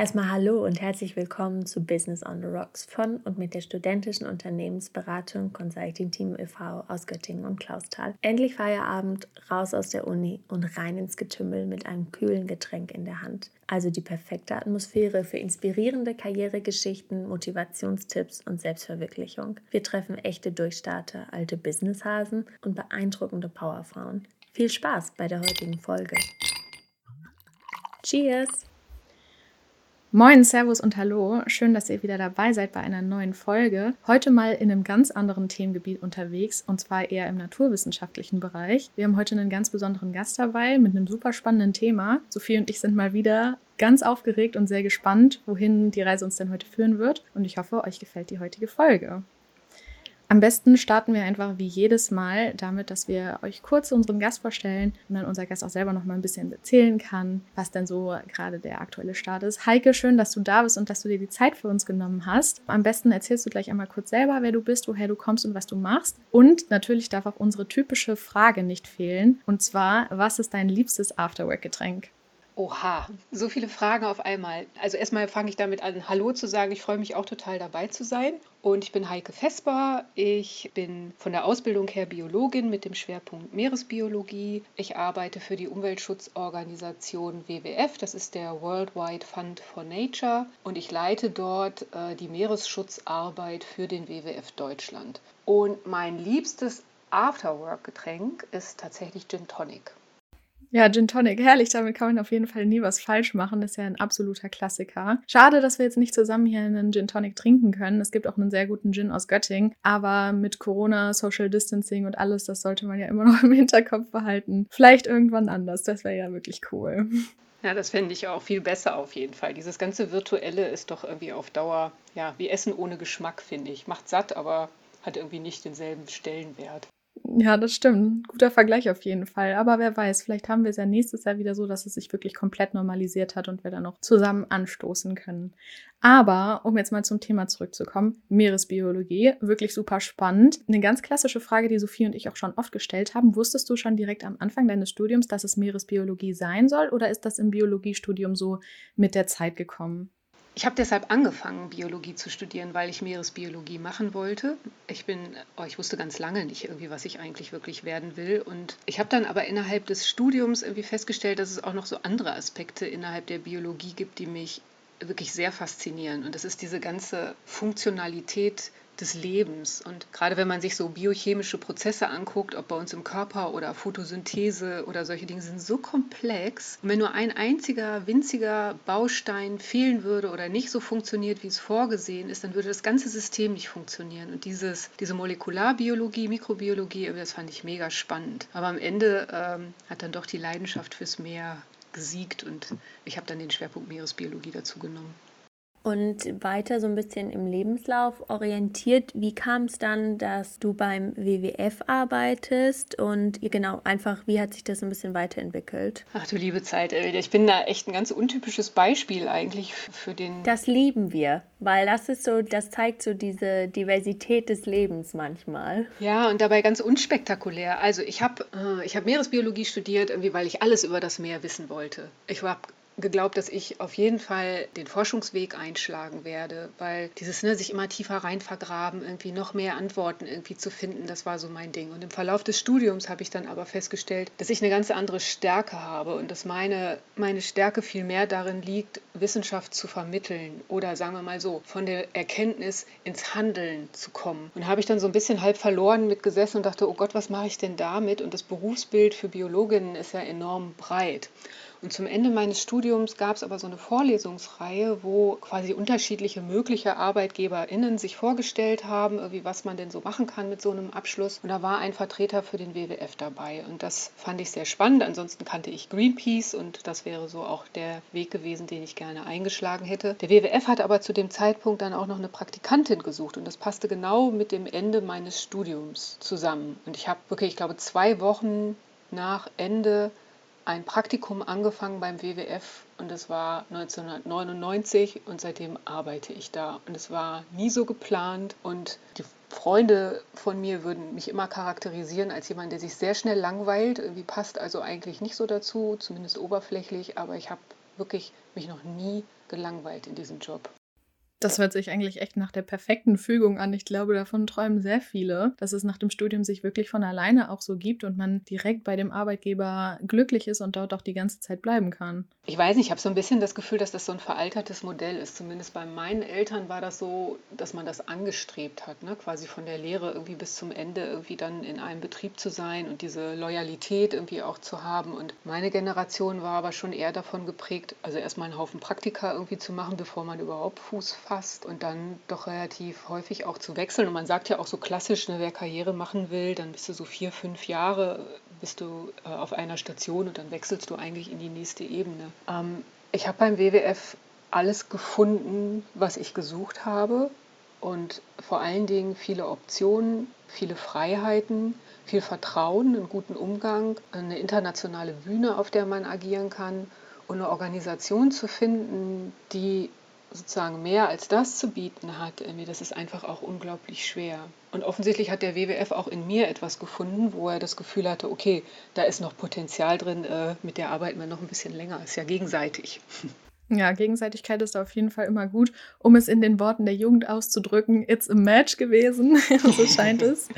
Erstmal hallo und herzlich willkommen zu Business on the Rocks von und mit der studentischen Unternehmensberatung Consulting Team e.V. aus Göttingen und Klausthal. Endlich Feierabend, raus aus der Uni und rein ins Getümmel mit einem kühlen Getränk in der Hand. Also die perfekte Atmosphäre für inspirierende Karrieregeschichten, Motivationstipps und Selbstverwirklichung. Wir treffen echte Durchstarter, alte Businesshasen und beeindruckende Powerfrauen. Viel Spaß bei der heutigen Folge. Cheers! Moin, Servus und Hallo. Schön, dass ihr wieder dabei seid bei einer neuen Folge. Heute mal in einem ganz anderen Themengebiet unterwegs und zwar eher im naturwissenschaftlichen Bereich. Wir haben heute einen ganz besonderen Gast dabei mit einem super spannenden Thema. Sophie und ich sind mal wieder ganz aufgeregt und sehr gespannt, wohin die Reise uns denn heute führen wird. Und ich hoffe, euch gefällt die heutige Folge. Am besten starten wir einfach wie jedes Mal damit, dass wir euch kurz unseren Gast vorstellen und dann unser Gast auch selber noch mal ein bisschen erzählen kann, was denn so gerade der aktuelle Start ist. Heike, schön, dass du da bist und dass du dir die Zeit für uns genommen hast. Am besten erzählst du gleich einmal kurz selber, wer du bist, woher du kommst und was du machst. Und natürlich darf auch unsere typische Frage nicht fehlen. Und zwar, was ist dein liebstes Afterwork-Getränk? Oha, so viele Fragen auf einmal. Also erstmal fange ich damit an, Hallo zu sagen. Ich freue mich auch total dabei zu sein. Und ich bin Heike Vesper. Ich bin von der Ausbildung her Biologin mit dem Schwerpunkt Meeresbiologie. Ich arbeite für die Umweltschutzorganisation WWF. Das ist der Worldwide Fund for Nature. Und ich leite dort äh, die Meeresschutzarbeit für den WWF Deutschland. Und mein liebstes Afterwork-Getränk ist tatsächlich Gin Tonic. Ja, Gin Tonic, herrlich, damit kann man auf jeden Fall nie was falsch machen. Das ist ja ein absoluter Klassiker. Schade, dass wir jetzt nicht zusammen hier einen Gin Tonic trinken können. Es gibt auch einen sehr guten Gin aus Göttingen, aber mit Corona, Social Distancing und alles, das sollte man ja immer noch im Hinterkopf behalten. Vielleicht irgendwann anders, das wäre ja wirklich cool. Ja, das fände ich auch viel besser auf jeden Fall. Dieses ganze Virtuelle ist doch irgendwie auf Dauer, ja, wie Essen ohne Geschmack, finde ich. Macht satt, aber hat irgendwie nicht denselben Stellenwert. Ja, das stimmt. Guter Vergleich auf jeden Fall. Aber wer weiß, vielleicht haben wir es ja nächstes Jahr wieder so, dass es sich wirklich komplett normalisiert hat und wir dann noch zusammen anstoßen können. Aber um jetzt mal zum Thema zurückzukommen, Meeresbiologie, wirklich super spannend. Eine ganz klassische Frage, die Sophie und ich auch schon oft gestellt haben. Wusstest du schon direkt am Anfang deines Studiums, dass es Meeresbiologie sein soll oder ist das im Biologiestudium so mit der Zeit gekommen? Ich habe deshalb angefangen, Biologie zu studieren, weil ich Meeresbiologie machen wollte. Ich bin, oh, ich wusste ganz lange nicht irgendwie, was ich eigentlich wirklich werden will. Und ich habe dann aber innerhalb des Studiums irgendwie festgestellt, dass es auch noch so andere Aspekte innerhalb der Biologie gibt, die mich wirklich sehr faszinieren. Und das ist diese ganze Funktionalität des Lebens. Und gerade wenn man sich so biochemische Prozesse anguckt, ob bei uns im Körper oder Photosynthese oder solche Dinge, sind so komplex. Und wenn nur ein einziger winziger Baustein fehlen würde oder nicht so funktioniert, wie es vorgesehen ist, dann würde das ganze System nicht funktionieren. Und dieses, diese Molekularbiologie, Mikrobiologie, das fand ich mega spannend. Aber am Ende ähm, hat dann doch die Leidenschaft fürs Meer gesiegt und ich habe dann den Schwerpunkt Meeresbiologie dazu genommen. Und weiter so ein bisschen im Lebenslauf orientiert, wie kam es dann, dass du beim WWF arbeitest und genau, einfach, wie hat sich das ein bisschen weiterentwickelt? Ach du liebe Zeit, ich bin da echt ein ganz untypisches Beispiel eigentlich für den. Das lieben wir, weil das ist so, das zeigt so diese Diversität des Lebens manchmal. Ja, und dabei ganz unspektakulär. Also ich habe äh, ich hab Meeresbiologie studiert, irgendwie, weil ich alles über das Meer wissen wollte. Ich war geglaubt, dass ich auf jeden Fall den Forschungsweg einschlagen werde, weil dieses ne, sich immer tiefer rein vergraben, irgendwie noch mehr Antworten irgendwie zu finden, das war so mein Ding. Und im Verlauf des Studiums habe ich dann aber festgestellt, dass ich eine ganz andere Stärke habe und dass meine, meine Stärke viel mehr darin liegt, Wissenschaft zu vermitteln oder sagen wir mal so, von der Erkenntnis ins Handeln zu kommen. Und habe ich dann so ein bisschen halb verloren mitgesessen und dachte, oh Gott, was mache ich denn damit? Und das Berufsbild für Biologinnen ist ja enorm breit. Und zum Ende meines Studiums gab es aber so eine Vorlesungsreihe, wo quasi unterschiedliche mögliche ArbeitgeberInnen sich vorgestellt haben, irgendwie was man denn so machen kann mit so einem Abschluss. Und da war ein Vertreter für den WWF dabei. Und das fand ich sehr spannend. Ansonsten kannte ich Greenpeace und das wäre so auch der Weg gewesen, den ich gerne eingeschlagen hätte. Der WWF hat aber zu dem Zeitpunkt dann auch noch eine Praktikantin gesucht und das passte genau mit dem Ende meines Studiums zusammen. Und ich habe wirklich, ich glaube, zwei Wochen nach Ende ein Praktikum angefangen beim WWF und das war 1999 und seitdem arbeite ich da. Und es war nie so geplant und die Freunde von mir würden mich immer charakterisieren als jemand, der sich sehr schnell langweilt. Irgendwie passt also eigentlich nicht so dazu, zumindest oberflächlich, aber ich habe wirklich mich noch nie gelangweilt in diesem Job. Das hört sich eigentlich echt nach der perfekten Fügung an. Ich glaube, davon träumen sehr viele, dass es nach dem Studium sich wirklich von alleine auch so gibt und man direkt bei dem Arbeitgeber glücklich ist und dort auch die ganze Zeit bleiben kann. Ich weiß nicht, ich habe so ein bisschen das Gefühl, dass das so ein veraltertes Modell ist. Zumindest bei meinen Eltern war das so, dass man das angestrebt hat, ne? quasi von der Lehre irgendwie bis zum Ende irgendwie dann in einem Betrieb zu sein und diese Loyalität irgendwie auch zu haben. Und meine Generation war aber schon eher davon geprägt, also erstmal einen Haufen Praktika irgendwie zu machen, bevor man überhaupt Fuß fasst passt und dann doch relativ häufig auch zu wechseln. Und man sagt ja auch so klassisch, ne, wer Karriere machen will, dann bist du so vier, fünf Jahre bist du äh, auf einer Station und dann wechselst du eigentlich in die nächste Ebene. Ähm, ich habe beim WWF alles gefunden, was ich gesucht habe und vor allen Dingen viele Optionen, viele Freiheiten, viel Vertrauen, einen guten Umgang, eine internationale Bühne, auf der man agieren kann und eine Organisation zu finden, die sozusagen mehr als das zu bieten hat, irgendwie, das ist einfach auch unglaublich schwer. Und offensichtlich hat der WWF auch in mir etwas gefunden, wo er das Gefühl hatte, okay, da ist noch Potenzial drin, äh, mit der arbeiten wir noch ein bisschen länger. Ist ja gegenseitig. Ja, Gegenseitigkeit ist auf jeden Fall immer gut. Um es in den Worten der Jugend auszudrücken, it's a match gewesen, so scheint es,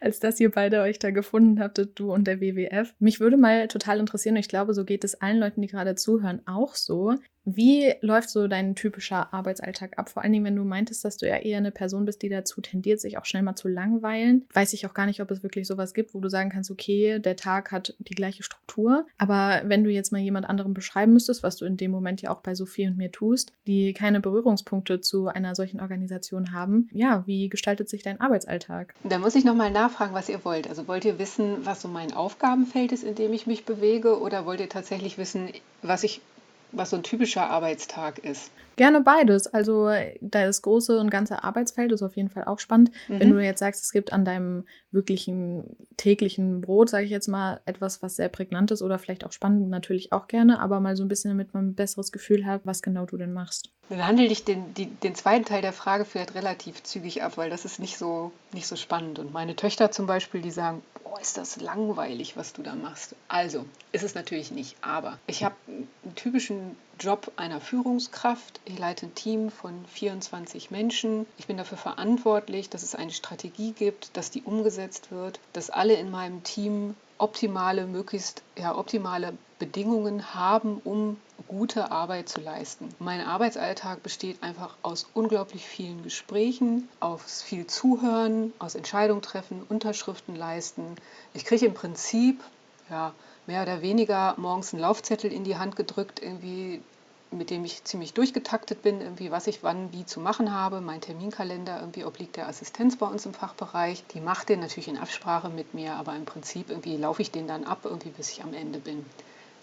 als dass ihr beide euch da gefunden habtet, du und der WWF. Mich würde mal total interessieren, ich glaube, so geht es allen Leuten, die gerade zuhören, auch so. Wie läuft so dein typischer Arbeitsalltag ab? Vor allen Dingen, wenn du meintest, dass du ja eher eine Person bist, die dazu tendiert, sich auch schnell mal zu langweilen. Weiß ich auch gar nicht, ob es wirklich sowas gibt, wo du sagen kannst, okay, der Tag hat die gleiche Struktur. Aber wenn du jetzt mal jemand anderem beschreiben müsstest, was du in dem Moment ja auch bei Sophie und mir tust, die keine Berührungspunkte zu einer solchen Organisation haben, ja, wie gestaltet sich dein Arbeitsalltag? Da muss ich nochmal nachfragen, was ihr wollt. Also wollt ihr wissen, was so mein Aufgabenfeld ist, in dem ich mich bewege, oder wollt ihr tatsächlich wissen, was ich was so ein typischer Arbeitstag ist. Gerne beides. Also das große und ganze Arbeitsfeld ist auf jeden Fall auch spannend. Mhm. Wenn du jetzt sagst, es gibt an deinem wirklichen täglichen Brot, sage ich jetzt mal, etwas, was sehr prägnant ist oder vielleicht auch spannend, natürlich auch gerne, aber mal so ein bisschen, damit man ein besseres Gefühl hat, was genau du denn machst. Dann handle ich den, die, den zweiten Teil der Frage vielleicht relativ zügig ab, weil das ist nicht so, nicht so spannend. Und meine Töchter zum Beispiel, die sagen, boah, ist das langweilig, was du da machst. Also, ist es natürlich nicht, aber ich habe einen typischen Job einer Führungskraft. Ich leite ein Team von 24 Menschen. Ich bin dafür verantwortlich, dass es eine Strategie gibt, dass die umgesetzt wird, dass alle in meinem Team optimale, möglichst ja, optimale Bedingungen haben, um gute Arbeit zu leisten. Mein Arbeitsalltag besteht einfach aus unglaublich vielen Gesprächen, aus viel Zuhören, aus Entscheidungen treffen, Unterschriften leisten. Ich kriege im Prinzip ja, mehr oder weniger morgens einen Laufzettel in die Hand gedrückt, irgendwie mit dem ich ziemlich durchgetaktet bin, irgendwie was ich wann wie zu machen habe. Mein Terminkalender irgendwie obliegt der Assistenz bei uns im Fachbereich. Die macht den natürlich in Absprache mit mir, aber im Prinzip irgendwie laufe ich den dann ab, irgendwie bis ich am Ende bin.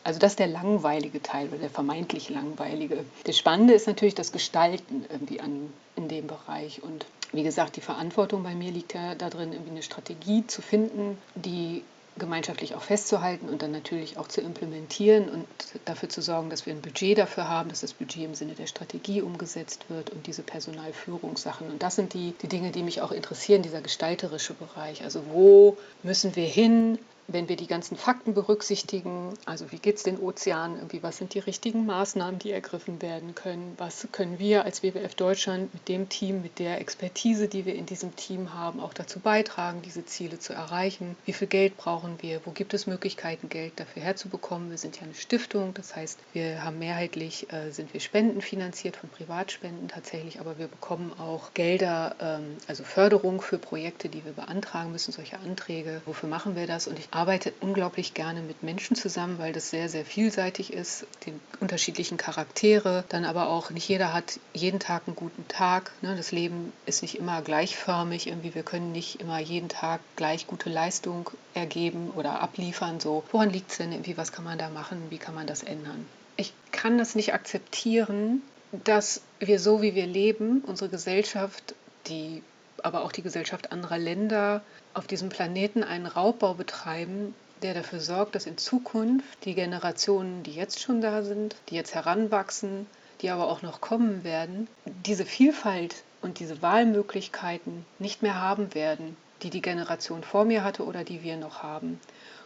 Also das ist der langweilige Teil oder der vermeintlich langweilige. Das Spannende ist natürlich das Gestalten irgendwie an, in dem Bereich. Und wie gesagt, die Verantwortung bei mir liegt ja darin, irgendwie eine Strategie zu finden, die gemeinschaftlich auch festzuhalten und dann natürlich auch zu implementieren und dafür zu sorgen, dass wir ein Budget dafür haben, dass das Budget im Sinne der Strategie umgesetzt wird und diese Personalführungssachen. Und das sind die, die Dinge, die mich auch interessieren, dieser gestalterische Bereich. Also wo müssen wir hin? Wenn wir die ganzen Fakten berücksichtigen, also wie geht es den Ozeanen, irgendwie, was sind die richtigen Maßnahmen, die ergriffen werden können, was können wir als WWF Deutschland mit dem Team, mit der Expertise, die wir in diesem Team haben, auch dazu beitragen, diese Ziele zu erreichen, wie viel Geld brauchen wir, wo gibt es Möglichkeiten, Geld dafür herzubekommen. Wir sind ja eine Stiftung, das heißt, wir haben mehrheitlich, äh, sind wir spendenfinanziert von Privatspenden tatsächlich, aber wir bekommen auch Gelder, ähm, also Förderung für Projekte, die wir beantragen müssen, solche Anträge. Wofür machen wir das? Und ich arbeite unglaublich gerne mit Menschen zusammen, weil das sehr, sehr vielseitig ist, die unterschiedlichen Charaktere, dann aber auch nicht jeder hat jeden Tag einen guten Tag. Ne? Das Leben ist nicht immer gleichförmig, irgendwie wir können nicht immer jeden Tag gleich gute Leistung ergeben oder abliefern. So, woran liegt es denn? Irgendwie, was kann man da machen? Wie kann man das ändern? Ich kann das nicht akzeptieren, dass wir so, wie wir leben, unsere Gesellschaft, die aber auch die Gesellschaft anderer Länder auf diesem Planeten einen Raubbau betreiben, der dafür sorgt, dass in Zukunft die Generationen, die jetzt schon da sind, die jetzt heranwachsen, die aber auch noch kommen werden, diese Vielfalt und diese Wahlmöglichkeiten nicht mehr haben werden, die die Generation vor mir hatte oder die wir noch haben.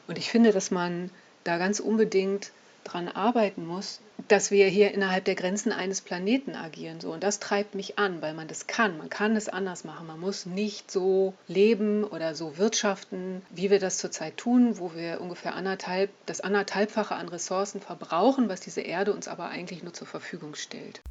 Und ich finde, dass man da ganz unbedingt dran arbeiten muss, dass wir hier innerhalb der Grenzen eines Planeten agieren. So. Und das treibt mich an, weil man das kann. Man kann es anders machen. Man muss nicht so leben oder so wirtschaften, wie wir das zurzeit tun, wo wir ungefähr anderthalb, das anderthalbfache an Ressourcen verbrauchen, was diese Erde uns aber eigentlich nur zur Verfügung stellt.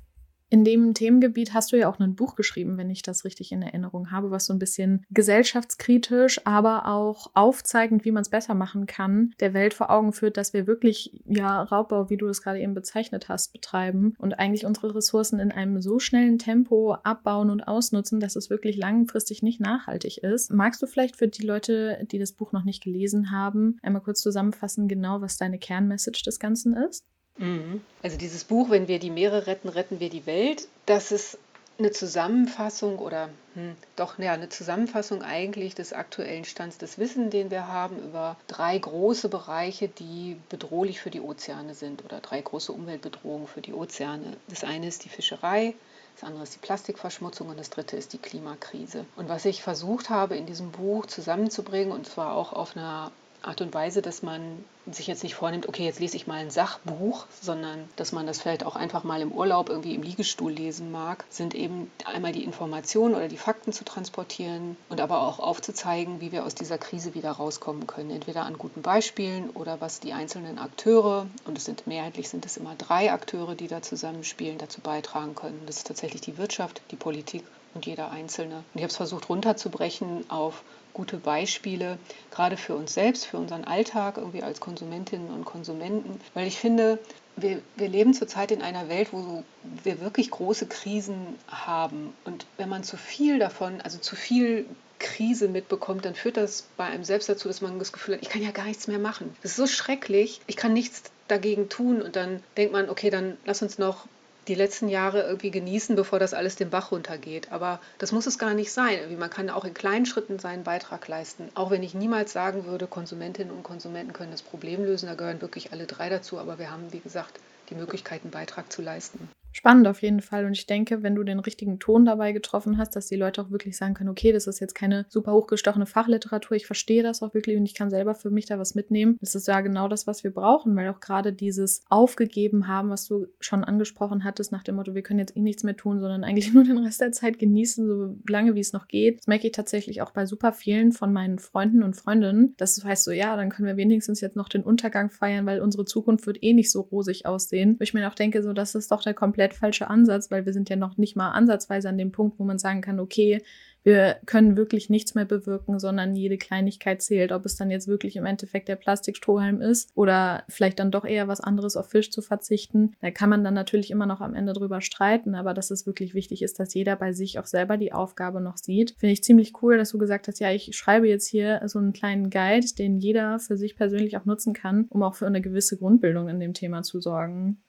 In dem Themengebiet hast du ja auch ein Buch geschrieben, wenn ich das richtig in Erinnerung habe, was so ein bisschen gesellschaftskritisch, aber auch aufzeigend, wie man es besser machen kann, der Welt vor Augen führt, dass wir wirklich ja Raubbau, wie du es gerade eben bezeichnet hast, betreiben und eigentlich unsere Ressourcen in einem so schnellen Tempo abbauen und ausnutzen, dass es wirklich langfristig nicht nachhaltig ist. Magst du vielleicht für die Leute, die das Buch noch nicht gelesen haben, einmal kurz zusammenfassen, genau was deine Kernmessage des Ganzen ist? Mhm. Also dieses Buch, wenn wir die Meere retten, retten wir die Welt, das ist eine Zusammenfassung oder hm, doch ja, eine Zusammenfassung eigentlich des aktuellen Stands des Wissens, den wir haben über drei große Bereiche, die bedrohlich für die Ozeane sind oder drei große Umweltbedrohungen für die Ozeane. Das eine ist die Fischerei, das andere ist die Plastikverschmutzung und das dritte ist die Klimakrise. Und was ich versucht habe in diesem Buch zusammenzubringen, und zwar auch auf einer Art und Weise, dass man sich jetzt nicht vornimmt, okay, jetzt lese ich mal ein Sachbuch, sondern dass man das vielleicht auch einfach mal im Urlaub irgendwie im Liegestuhl lesen mag, sind eben einmal die Informationen oder die Fakten zu transportieren und aber auch aufzuzeigen, wie wir aus dieser Krise wieder rauskommen können. Entweder an guten Beispielen oder was die einzelnen Akteure, und es sind mehrheitlich sind es immer drei Akteure, die da zusammenspielen, dazu beitragen können. Das ist tatsächlich die Wirtschaft, die Politik und jeder Einzelne. Und ich habe es versucht runterzubrechen auf gute Beispiele, gerade für uns selbst, für unseren Alltag, irgendwie als Konsumentinnen und Konsumenten. Weil ich finde, wir, wir leben zurzeit in einer Welt, wo wir wirklich große Krisen haben. Und wenn man zu viel davon, also zu viel Krise mitbekommt, dann führt das bei einem selbst dazu, dass man das Gefühl hat, ich kann ja gar nichts mehr machen. Das ist so schrecklich, ich kann nichts dagegen tun. Und dann denkt man, okay, dann lass uns noch die letzten Jahre irgendwie genießen, bevor das alles den Bach runtergeht. Aber das muss es gar nicht sein. Man kann auch in kleinen Schritten seinen Beitrag leisten. Auch wenn ich niemals sagen würde, Konsumentinnen und Konsumenten können das Problem lösen, da gehören wirklich alle drei dazu. Aber wir haben, wie gesagt, die Möglichkeit, einen Beitrag zu leisten. Spannend auf jeden Fall. Und ich denke, wenn du den richtigen Ton dabei getroffen hast, dass die Leute auch wirklich sagen können, okay, das ist jetzt keine super hochgestochene Fachliteratur, ich verstehe das auch wirklich und ich kann selber für mich da was mitnehmen. Das ist ja genau das, was wir brauchen, weil auch gerade dieses Aufgegeben haben, was du schon angesprochen hattest, nach dem Motto, wir können jetzt eh nichts mehr tun, sondern eigentlich nur den Rest der Zeit genießen, so lange wie es noch geht. Das merke ich tatsächlich auch bei super vielen von meinen Freunden und Freundinnen. Das heißt so, ja, dann können wir wenigstens jetzt noch den Untergang feiern, weil unsere Zukunft wird eh nicht so rosig aussehen. Wo ich mir auch denke, so, das ist doch der komplett komplett falscher Ansatz, weil wir sind ja noch nicht mal ansatzweise an dem Punkt, wo man sagen kann, okay, wir können wirklich nichts mehr bewirken, sondern jede Kleinigkeit zählt. Ob es dann jetzt wirklich im Endeffekt der Plastikstrohhalm ist oder vielleicht dann doch eher was anderes auf Fisch zu verzichten. Da kann man dann natürlich immer noch am Ende drüber streiten, aber dass es wirklich wichtig ist, dass jeder bei sich auch selber die Aufgabe noch sieht. Finde ich ziemlich cool, dass du gesagt hast, ja, ich schreibe jetzt hier so einen kleinen Guide, den jeder für sich persönlich auch nutzen kann, um auch für eine gewisse Grundbildung in dem Thema zu sorgen.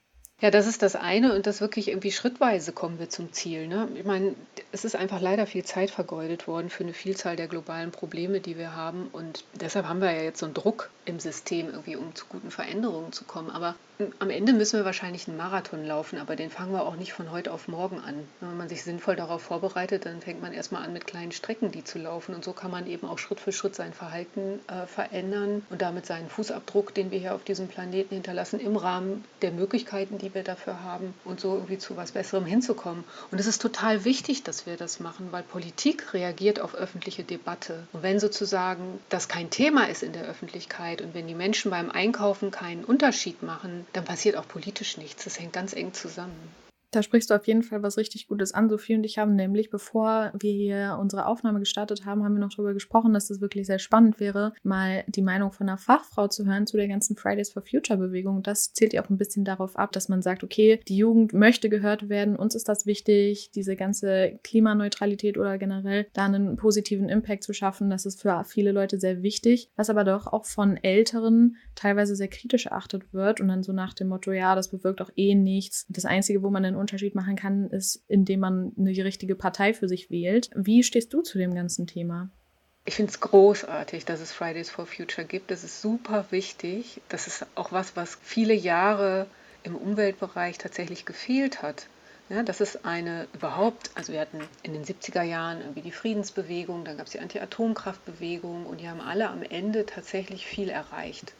Ja, das ist das eine und das wirklich irgendwie schrittweise kommen wir zum Ziel. Ne? Ich meine, es ist einfach leider viel Zeit vergeudet worden für eine Vielzahl der globalen Probleme, die wir haben und deshalb haben wir ja jetzt so einen Druck im System irgendwie, um zu guten Veränderungen zu kommen. Aber am Ende müssen wir wahrscheinlich einen Marathon laufen, aber den fangen wir auch nicht von heute auf morgen an. Wenn man sich sinnvoll darauf vorbereitet, dann fängt man erstmal an mit kleinen Strecken, die zu laufen. Und so kann man eben auch Schritt für Schritt sein Verhalten äh, verändern und damit seinen Fußabdruck, den wir hier auf diesem Planeten hinterlassen, im Rahmen der Möglichkeiten, die wir dafür haben und so irgendwie zu was Besserem hinzukommen. Und es ist total wichtig, dass wir das machen, weil Politik reagiert auf öffentliche Debatte. Und wenn sozusagen das kein Thema ist in der Öffentlichkeit und wenn die Menschen beim Einkaufen keinen Unterschied machen, dann passiert auch politisch nichts. Das hängt ganz eng zusammen. Da sprichst du auf jeden Fall was richtig Gutes an. Sophie und ich haben nämlich, bevor wir hier unsere Aufnahme gestartet haben, haben wir noch darüber gesprochen, dass es wirklich sehr spannend wäre, mal die Meinung von einer Fachfrau zu hören zu der ganzen Fridays for Future Bewegung. Das zielt ja auch ein bisschen darauf ab, dass man sagt, okay, die Jugend möchte gehört werden, uns ist das wichtig, diese ganze Klimaneutralität oder generell da einen positiven Impact zu schaffen. Das ist für viele Leute sehr wichtig, was aber doch auch von Älteren teilweise sehr kritisch erachtet wird und dann so nach dem Motto, ja, das bewirkt auch eh nichts. Das Einzige, wo man den Unterschied machen kann, ist, indem man eine richtige Partei für sich wählt. Wie stehst du zu dem ganzen Thema? Ich finde es großartig, dass es Fridays for Future gibt. Das ist super wichtig. Das ist auch was, was viele Jahre im Umweltbereich tatsächlich gefehlt hat. Ja, das ist eine überhaupt, also wir hatten in den 70er Jahren irgendwie die Friedensbewegung, dann gab es die Anti-Atomkraftbewegung und die haben alle am Ende tatsächlich viel erreicht.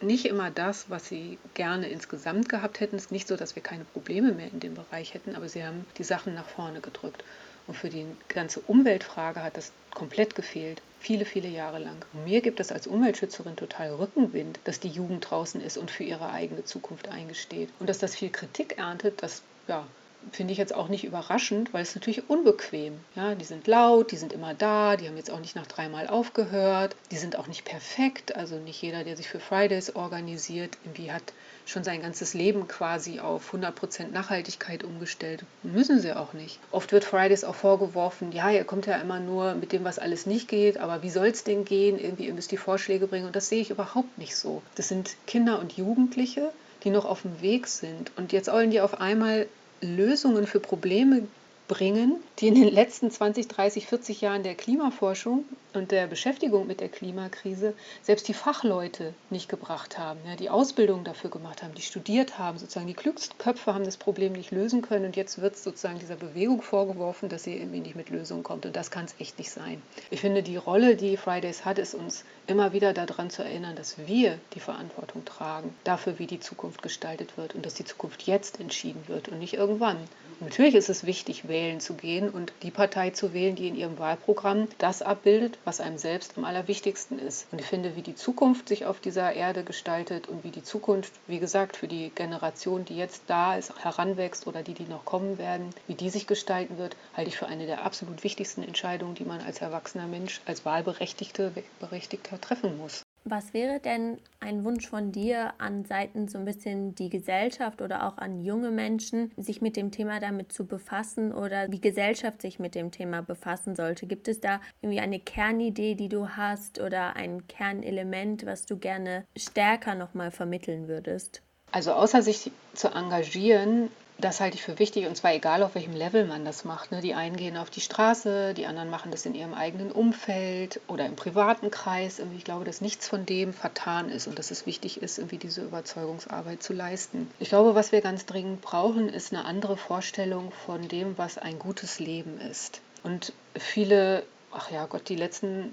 Nicht immer das, was sie gerne insgesamt gehabt hätten. Es ist nicht so, dass wir keine Probleme mehr in dem Bereich hätten, aber sie haben die Sachen nach vorne gedrückt. Und für die ganze Umweltfrage hat das komplett gefehlt. Viele, viele Jahre lang. Und mir gibt es als Umweltschützerin total Rückenwind, dass die Jugend draußen ist und für ihre eigene Zukunft eingesteht. Und dass das viel Kritik erntet, das ja, finde ich jetzt auch nicht überraschend, weil es natürlich unbequem. Ja, die sind laut, die sind immer da, die haben jetzt auch nicht nach dreimal aufgehört, die sind auch nicht perfekt. Also nicht jeder, der sich für Fridays organisiert, irgendwie hat schon sein ganzes Leben quasi auf 100% Nachhaltigkeit umgestellt. Müssen sie auch nicht. Oft wird Fridays auch vorgeworfen, ja, ihr kommt ja immer nur mit dem, was alles nicht geht, aber wie soll es denn gehen? Irgendwie, ihr müsst die Vorschläge bringen und das sehe ich überhaupt nicht so. Das sind Kinder und Jugendliche, die noch auf dem Weg sind und jetzt wollen die auf einmal Lösungen für Probleme bringen, die in den letzten 20, 30, 40 Jahren der Klimaforschung und der Beschäftigung mit der Klimakrise selbst die Fachleute nicht gebracht haben, ja, die Ausbildung dafür gemacht haben, die studiert haben, sozusagen die Klügstköpfe haben das Problem nicht lösen können und jetzt wird sozusagen dieser Bewegung vorgeworfen, dass sie irgendwie nicht mit Lösungen kommt und das kann es echt nicht sein. Ich finde, die Rolle, die Fridays hat, ist uns immer wieder daran zu erinnern, dass wir die Verantwortung tragen dafür, wie die Zukunft gestaltet wird und dass die Zukunft jetzt entschieden wird und nicht irgendwann. Natürlich ist es wichtig, wählen zu gehen und die Partei zu wählen, die in ihrem Wahlprogramm das abbildet, was einem selbst am allerwichtigsten ist. Und ich finde, wie die Zukunft sich auf dieser Erde gestaltet und wie die Zukunft, wie gesagt, für die Generation, die jetzt da ist, heranwächst oder die, die noch kommen werden, wie die sich gestalten wird, halte ich für eine der absolut wichtigsten Entscheidungen, die man als erwachsener Mensch, als Wahlberechtigte, Berechtigter treffen muss. Was wäre denn ein Wunsch von dir an Seiten so ein bisschen die Gesellschaft oder auch an junge Menschen, sich mit dem Thema damit zu befassen oder wie Gesellschaft sich mit dem Thema befassen sollte? Gibt es da irgendwie eine Kernidee, die du hast oder ein Kernelement, was du gerne stärker nochmal vermitteln würdest? Also außer sich zu engagieren, das halte ich für wichtig und zwar egal, auf welchem Level man das macht. Ne? Die einen gehen auf die Straße, die anderen machen das in ihrem eigenen Umfeld oder im privaten Kreis. Irgendwie ich glaube, dass nichts von dem vertan ist und dass es wichtig ist, irgendwie diese Überzeugungsarbeit zu leisten. Ich glaube, was wir ganz dringend brauchen, ist eine andere Vorstellung von dem, was ein gutes Leben ist. Und viele, ach ja Gott, die letzten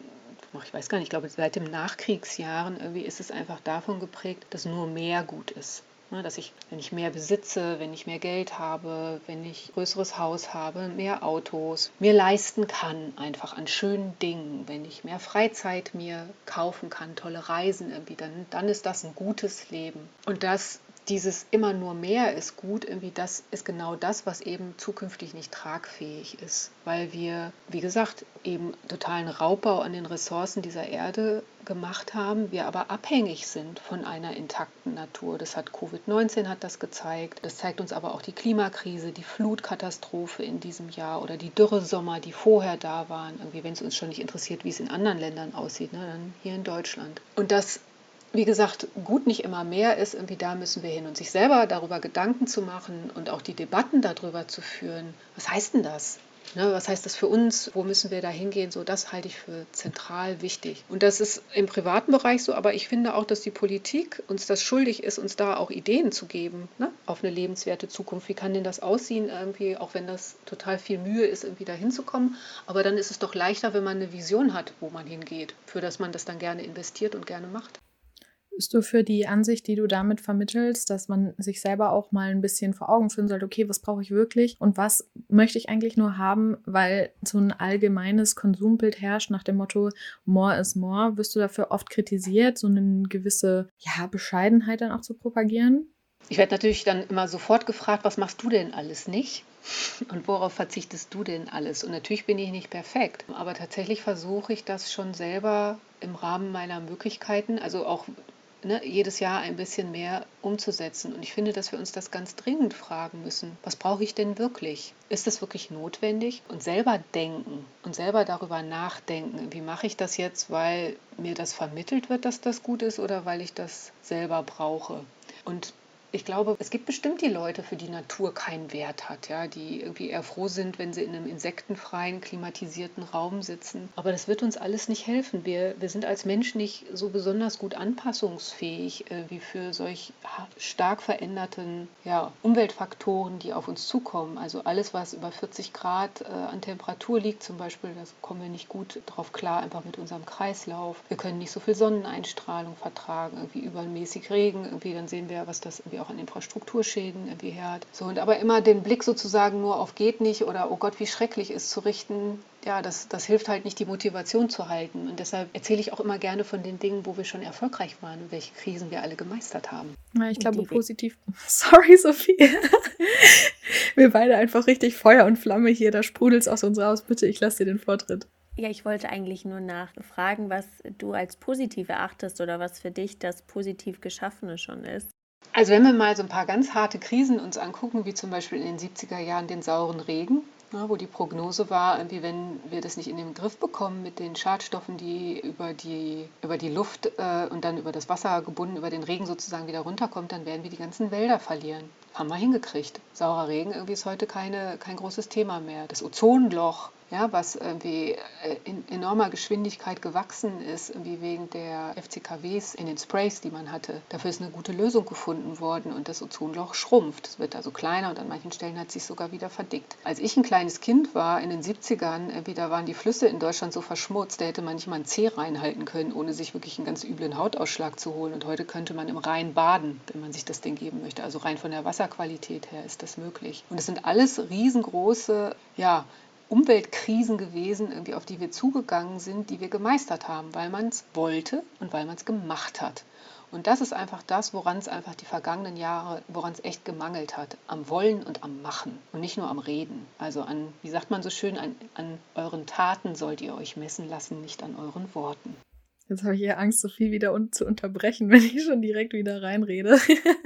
ich weiß gar nicht, ich glaube, seit den Nachkriegsjahren irgendwie ist es einfach davon geprägt, dass nur mehr gut ist. Ne, dass ich, wenn ich mehr besitze, wenn ich mehr Geld habe, wenn ich größeres Haus habe, mehr Autos, mir leisten kann, einfach an schönen Dingen, wenn ich mehr Freizeit mir kaufen kann, tolle Reisen dann, dann ist das ein gutes Leben. Und das dieses immer nur mehr ist gut, irgendwie das ist genau das, was eben zukünftig nicht tragfähig ist, weil wir, wie gesagt, eben totalen Raubbau an den Ressourcen dieser Erde gemacht haben, wir aber abhängig sind von einer intakten Natur. Das hat Covid-19 hat das gezeigt. Das zeigt uns aber auch die Klimakrise, die Flutkatastrophe in diesem Jahr oder die Dürresommer, die vorher da waren. Irgendwie, wenn es uns schon nicht interessiert, wie es in anderen Ländern aussieht, ne, dann hier in Deutschland. Und das wie gesagt, gut nicht immer mehr ist, irgendwie da müssen wir hin. Und sich selber darüber Gedanken zu machen und auch die Debatten darüber zu führen, was heißt denn das? Ne, was heißt das für uns? Wo müssen wir da hingehen? So, das halte ich für zentral wichtig. Und das ist im privaten Bereich so, aber ich finde auch, dass die Politik uns das schuldig ist, uns da auch Ideen zu geben ne, auf eine lebenswerte Zukunft. Wie kann denn das aussehen, irgendwie, auch wenn das total viel Mühe ist, irgendwie da hinzukommen? Aber dann ist es doch leichter, wenn man eine Vision hat, wo man hingeht, für das man das dann gerne investiert und gerne macht. Bist du für die Ansicht, die du damit vermittelst, dass man sich selber auch mal ein bisschen vor Augen führen sollte, okay, was brauche ich wirklich und was möchte ich eigentlich nur haben, weil so ein allgemeines Konsumbild herrscht nach dem Motto more is more. Wirst du dafür oft kritisiert, so eine gewisse ja, Bescheidenheit dann auch zu propagieren? Ich werde natürlich dann immer sofort gefragt, was machst du denn alles nicht? Und worauf verzichtest du denn alles? Und natürlich bin ich nicht perfekt, aber tatsächlich versuche ich das schon selber im Rahmen meiner Möglichkeiten, also auch ne, jedes Jahr ein bisschen mehr umzusetzen. Und ich finde, dass wir uns das ganz dringend fragen müssen. Was brauche ich denn wirklich? Ist das wirklich notwendig? Und selber denken und selber darüber nachdenken, wie mache ich das jetzt, weil mir das vermittelt wird, dass das gut ist oder weil ich das selber brauche. Und ich glaube, es gibt bestimmt die Leute, für die Natur keinen Wert hat, ja, die irgendwie eher froh sind, wenn sie in einem insektenfreien, klimatisierten Raum sitzen. Aber das wird uns alles nicht helfen. Wir, wir sind als Mensch nicht so besonders gut anpassungsfähig äh, wie für solch stark veränderten ja, Umweltfaktoren, die auf uns zukommen. Also alles, was über 40 Grad äh, an Temperatur liegt, zum Beispiel, das kommen wir nicht gut drauf klar, einfach mit unserem Kreislauf. Wir können nicht so viel Sonneneinstrahlung vertragen, irgendwie übermäßig Regen, irgendwie dann sehen wir, was das irgendwie auch an Infrastrukturschäden irgendwie her So, und aber immer den Blick sozusagen nur auf geht nicht oder oh Gott, wie schrecklich ist zu richten, ja, das, das hilft halt nicht, die Motivation zu halten. Und deshalb erzähle ich auch immer gerne von den Dingen, wo wir schon erfolgreich waren und welche Krisen wir alle gemeistert haben. Ja, ich glaube positiv. Sorry, Sophie. wir beide einfach richtig Feuer und Flamme hier. Da sprudelt es aus uns raus. Bitte, ich lasse dir den Vortritt. Ja, ich wollte eigentlich nur nachfragen, was du als positiv erachtest oder was für dich das positiv Geschaffene schon ist. Also wenn wir mal so ein paar ganz harte Krisen uns angucken, wie zum Beispiel in den 70er Jahren den sauren Regen, ja, wo die Prognose war, irgendwie wenn wir das nicht in den Griff bekommen mit den Schadstoffen, die über die, über die Luft äh, und dann über das Wasser gebunden, über den Regen sozusagen wieder runterkommt, dann werden wir die ganzen Wälder verlieren. Haben wir hingekriegt. Saurer Regen irgendwie ist heute keine, kein großes Thema mehr. Das Ozonloch ja, was irgendwie äh, in enormer Geschwindigkeit gewachsen ist, irgendwie wegen der FCKWs in den Sprays, die man hatte. Dafür ist eine gute Lösung gefunden worden und das Ozonloch schrumpft. Es wird also kleiner und an manchen Stellen hat es sich sogar wieder verdickt. Als ich ein kleines Kind war, in den 70ern, irgendwie, da waren die Flüsse in Deutschland so verschmutzt, da hätte man nicht mal ein Zeh reinhalten können, ohne sich wirklich einen ganz üblen Hautausschlag zu holen. Und heute könnte man im Rhein baden, wenn man sich das Ding geben möchte. Also rein von der Wasserqualität her ist das möglich. Und es sind alles riesengroße, ja, Umweltkrisen gewesen, irgendwie, auf die wir zugegangen sind, die wir gemeistert haben, weil man es wollte und weil man es gemacht hat. Und das ist einfach das, woran es einfach die vergangenen Jahre, woran es echt gemangelt hat. Am Wollen und am Machen und nicht nur am Reden. Also an, wie sagt man so schön, an, an euren Taten sollt ihr euch messen lassen, nicht an euren Worten. Jetzt habe ich eher Angst, so viel wieder un zu unterbrechen, wenn ich schon direkt wieder reinrede.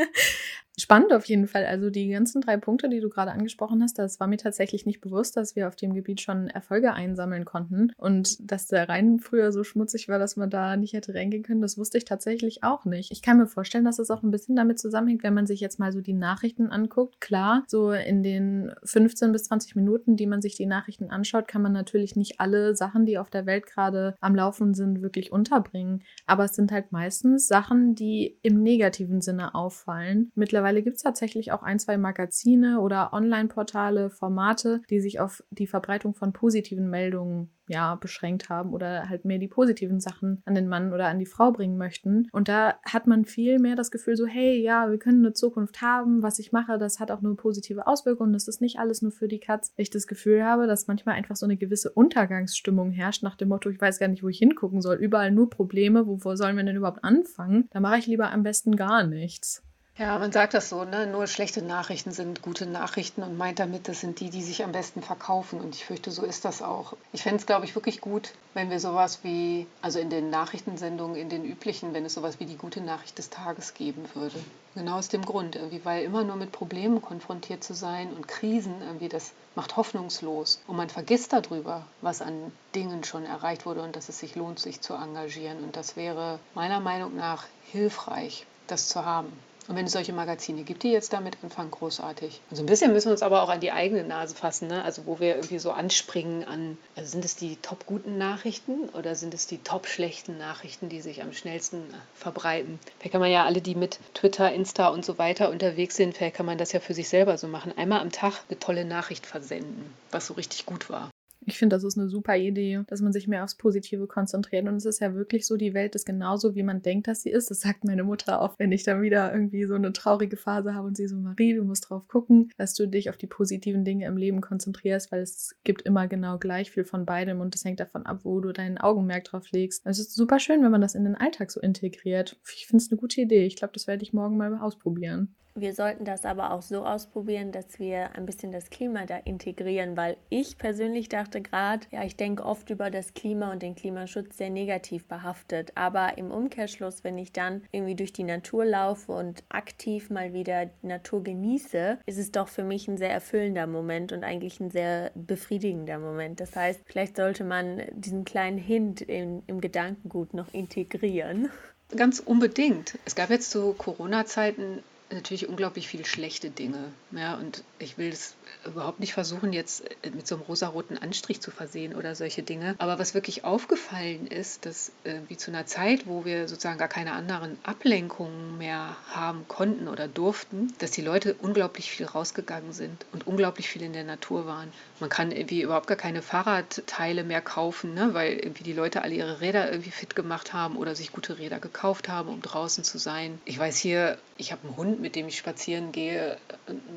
Spannend auf jeden Fall. Also die ganzen drei Punkte, die du gerade angesprochen hast, das war mir tatsächlich nicht bewusst, dass wir auf dem Gebiet schon Erfolge einsammeln konnten. Und dass der Rhein früher so schmutzig war, dass man da nicht hätte reingehen können, das wusste ich tatsächlich auch nicht. Ich kann mir vorstellen, dass es auch ein bisschen damit zusammenhängt, wenn man sich jetzt mal so die Nachrichten anguckt. Klar, so in den 15 bis 20 Minuten, die man sich die Nachrichten anschaut, kann man natürlich nicht alle Sachen, die auf der Welt gerade am Laufen sind, wirklich unterbringen. Aber es sind halt meistens Sachen, die im negativen Sinne auffallen. Mittlerweile Mittlerweile gibt es tatsächlich auch ein, zwei Magazine oder Online-Portale, Formate, die sich auf die Verbreitung von positiven Meldungen ja, beschränkt haben oder halt mehr die positiven Sachen an den Mann oder an die Frau bringen möchten. Und da hat man viel mehr das Gefühl so, hey, ja, wir können eine Zukunft haben, was ich mache, das hat auch nur positive Auswirkungen, das ist nicht alles nur für die Katz. Ich das Gefühl habe, dass manchmal einfach so eine gewisse Untergangsstimmung herrscht nach dem Motto, ich weiß gar nicht, wo ich hingucken soll, überall nur Probleme, wovor sollen wir denn überhaupt anfangen? Da mache ich lieber am besten gar nichts. Ja, man sagt das so, ne? nur schlechte Nachrichten sind gute Nachrichten und meint damit, das sind die, die sich am besten verkaufen. Und ich fürchte, so ist das auch. Ich fände es, glaube ich, wirklich gut, wenn wir sowas wie, also in den Nachrichtensendungen, in den üblichen, wenn es sowas wie die gute Nachricht des Tages geben würde. Genau aus dem Grund, irgendwie, weil immer nur mit Problemen konfrontiert zu sein und Krisen, irgendwie, das macht hoffnungslos. Und man vergisst darüber, was an Dingen schon erreicht wurde und dass es sich lohnt, sich zu engagieren. Und das wäre meiner Meinung nach hilfreich, das zu haben. Und wenn es solche Magazine gibt, die jetzt damit anfangen, großartig. Und so ein bisschen müssen wir uns aber auch an die eigene Nase fassen, ne? also wo wir irgendwie so anspringen an, also sind es die top guten Nachrichten oder sind es die top schlechten Nachrichten, die sich am schnellsten äh, verbreiten? Vielleicht kann man ja alle, die mit Twitter, Insta und so weiter unterwegs sind, vielleicht kann man das ja für sich selber so machen. Einmal am Tag eine tolle Nachricht versenden, was so richtig gut war. Ich finde, das ist eine super Idee, dass man sich mehr aufs Positive konzentriert. Und es ist ja wirklich so, die Welt ist genauso, wie man denkt, dass sie ist. Das sagt meine Mutter auch, wenn ich dann wieder irgendwie so eine traurige Phase habe und sie so, Marie, du musst drauf gucken, dass du dich auf die positiven Dinge im Leben konzentrierst, weil es gibt immer genau gleich viel von beidem und es hängt davon ab, wo du dein Augenmerk drauf legst. Es ist super schön, wenn man das in den Alltag so integriert. Ich finde es eine gute Idee. Ich glaube, das werde ich morgen mal ausprobieren. Wir sollten das aber auch so ausprobieren, dass wir ein bisschen das Klima da integrieren, weil ich persönlich dachte gerade, ja, ich denke oft über das Klima und den Klimaschutz sehr negativ behaftet. Aber im Umkehrschluss, wenn ich dann irgendwie durch die Natur laufe und aktiv mal wieder die Natur genieße, ist es doch für mich ein sehr erfüllender Moment und eigentlich ein sehr befriedigender Moment. Das heißt, vielleicht sollte man diesen kleinen Hint im, im Gedankengut noch integrieren. Ganz unbedingt. Es gab jetzt zu Corona-Zeiten natürlich unglaublich viele schlechte Dinge. Ja, und ich will es überhaupt nicht versuchen, jetzt äh, mit so einem rosaroten Anstrich zu versehen oder solche Dinge. Aber was wirklich aufgefallen ist, dass äh, wie zu einer Zeit, wo wir sozusagen gar keine anderen Ablenkungen mehr haben konnten oder durften, dass die Leute unglaublich viel rausgegangen sind und unglaublich viel in der Natur waren. Man kann irgendwie überhaupt gar keine Fahrradteile mehr kaufen, ne, weil irgendwie die Leute alle ihre Räder irgendwie fit gemacht haben oder sich gute Räder gekauft haben, um draußen zu sein. Ich weiß hier, ich habe einen Hund, mit dem ich spazieren gehe.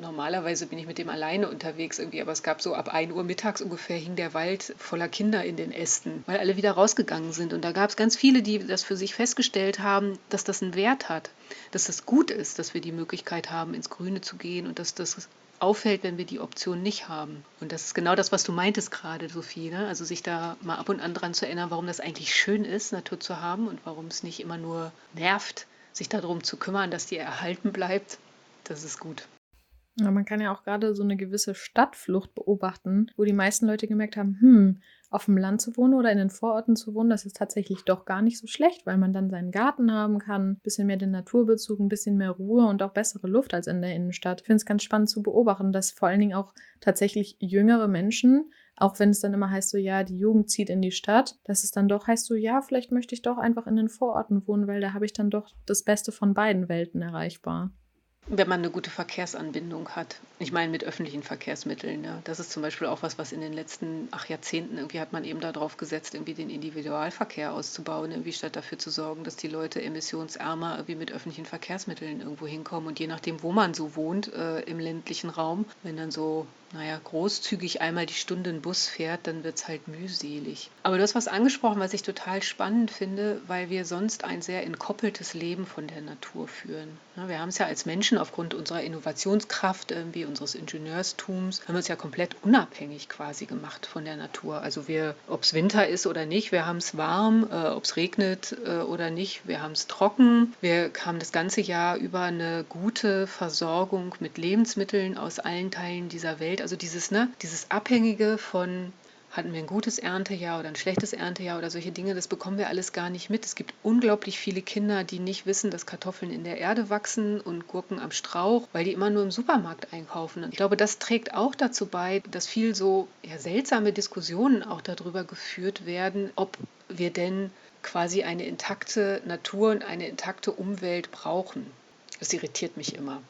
Normalerweise bin ich mit dem alleine unterwegs irgendwie, aber es gab so ab 1 Uhr mittags ungefähr hing der Wald voller Kinder in den Ästen, weil alle wieder rausgegangen sind. Und da gab es ganz viele, die das für sich festgestellt haben, dass das einen Wert hat, dass das gut ist, dass wir die Möglichkeit haben, ins Grüne zu gehen und dass das auffällt, wenn wir die Option nicht haben. Und das ist genau das, was du meintest gerade, Sophie. Ne? Also sich da mal ab und an dran zu erinnern, warum das eigentlich schön ist, Natur zu haben und warum es nicht immer nur nervt, sich darum zu kümmern, dass die erhalten bleibt, das ist gut. Ja, man kann ja auch gerade so eine gewisse Stadtflucht beobachten, wo die meisten Leute gemerkt haben, hm, auf dem Land zu wohnen oder in den Vororten zu wohnen, das ist tatsächlich doch gar nicht so schlecht, weil man dann seinen Garten haben kann, ein bisschen mehr den Naturbezug, ein bisschen mehr Ruhe und auch bessere Luft als in der Innenstadt. Ich finde es ganz spannend zu beobachten, dass vor allen Dingen auch tatsächlich jüngere Menschen auch wenn es dann immer heißt, so ja, die Jugend zieht in die Stadt, dass es dann doch heißt, so ja, vielleicht möchte ich doch einfach in den Vororten wohnen, weil da habe ich dann doch das Beste von beiden Welten erreichbar. Wenn man eine gute Verkehrsanbindung hat. Ich meine mit öffentlichen Verkehrsmitteln. Ja. Das ist zum Beispiel auch was, was in den letzten ach, Jahrzehnten irgendwie hat man eben darauf gesetzt, irgendwie den Individualverkehr auszubauen, irgendwie statt dafür zu sorgen, dass die Leute emissionsärmer irgendwie mit öffentlichen Verkehrsmitteln irgendwo hinkommen. Und je nachdem, wo man so wohnt äh, im ländlichen Raum, wenn dann so naja, großzügig einmal die Stunde ein Bus fährt, dann wird es halt mühselig. Aber du hast was angesprochen, was ich total spannend finde, weil wir sonst ein sehr entkoppeltes Leben von der Natur führen. Ja, wir haben es ja als Menschen aufgrund unserer Innovationskraft, irgendwie unseres Ingenieurstums, haben wir es ja komplett unabhängig quasi gemacht von der Natur. Also wir, ob es Winter ist oder nicht, wir haben es warm, äh, ob es regnet äh, oder nicht, wir haben es trocken. Wir haben das ganze Jahr über eine gute Versorgung mit Lebensmitteln aus allen Teilen dieser Welt. Also dieses, ne, dieses Abhängige von hatten wir ein gutes Erntejahr oder ein schlechtes Erntejahr oder solche Dinge, das bekommen wir alles gar nicht mit. Es gibt unglaublich viele Kinder, die nicht wissen, dass Kartoffeln in der Erde wachsen und Gurken am Strauch, weil die immer nur im Supermarkt einkaufen. Und ich glaube, das trägt auch dazu bei, dass viel so ja, seltsame Diskussionen auch darüber geführt werden, ob wir denn quasi eine intakte Natur und eine intakte Umwelt brauchen. Das irritiert mich immer.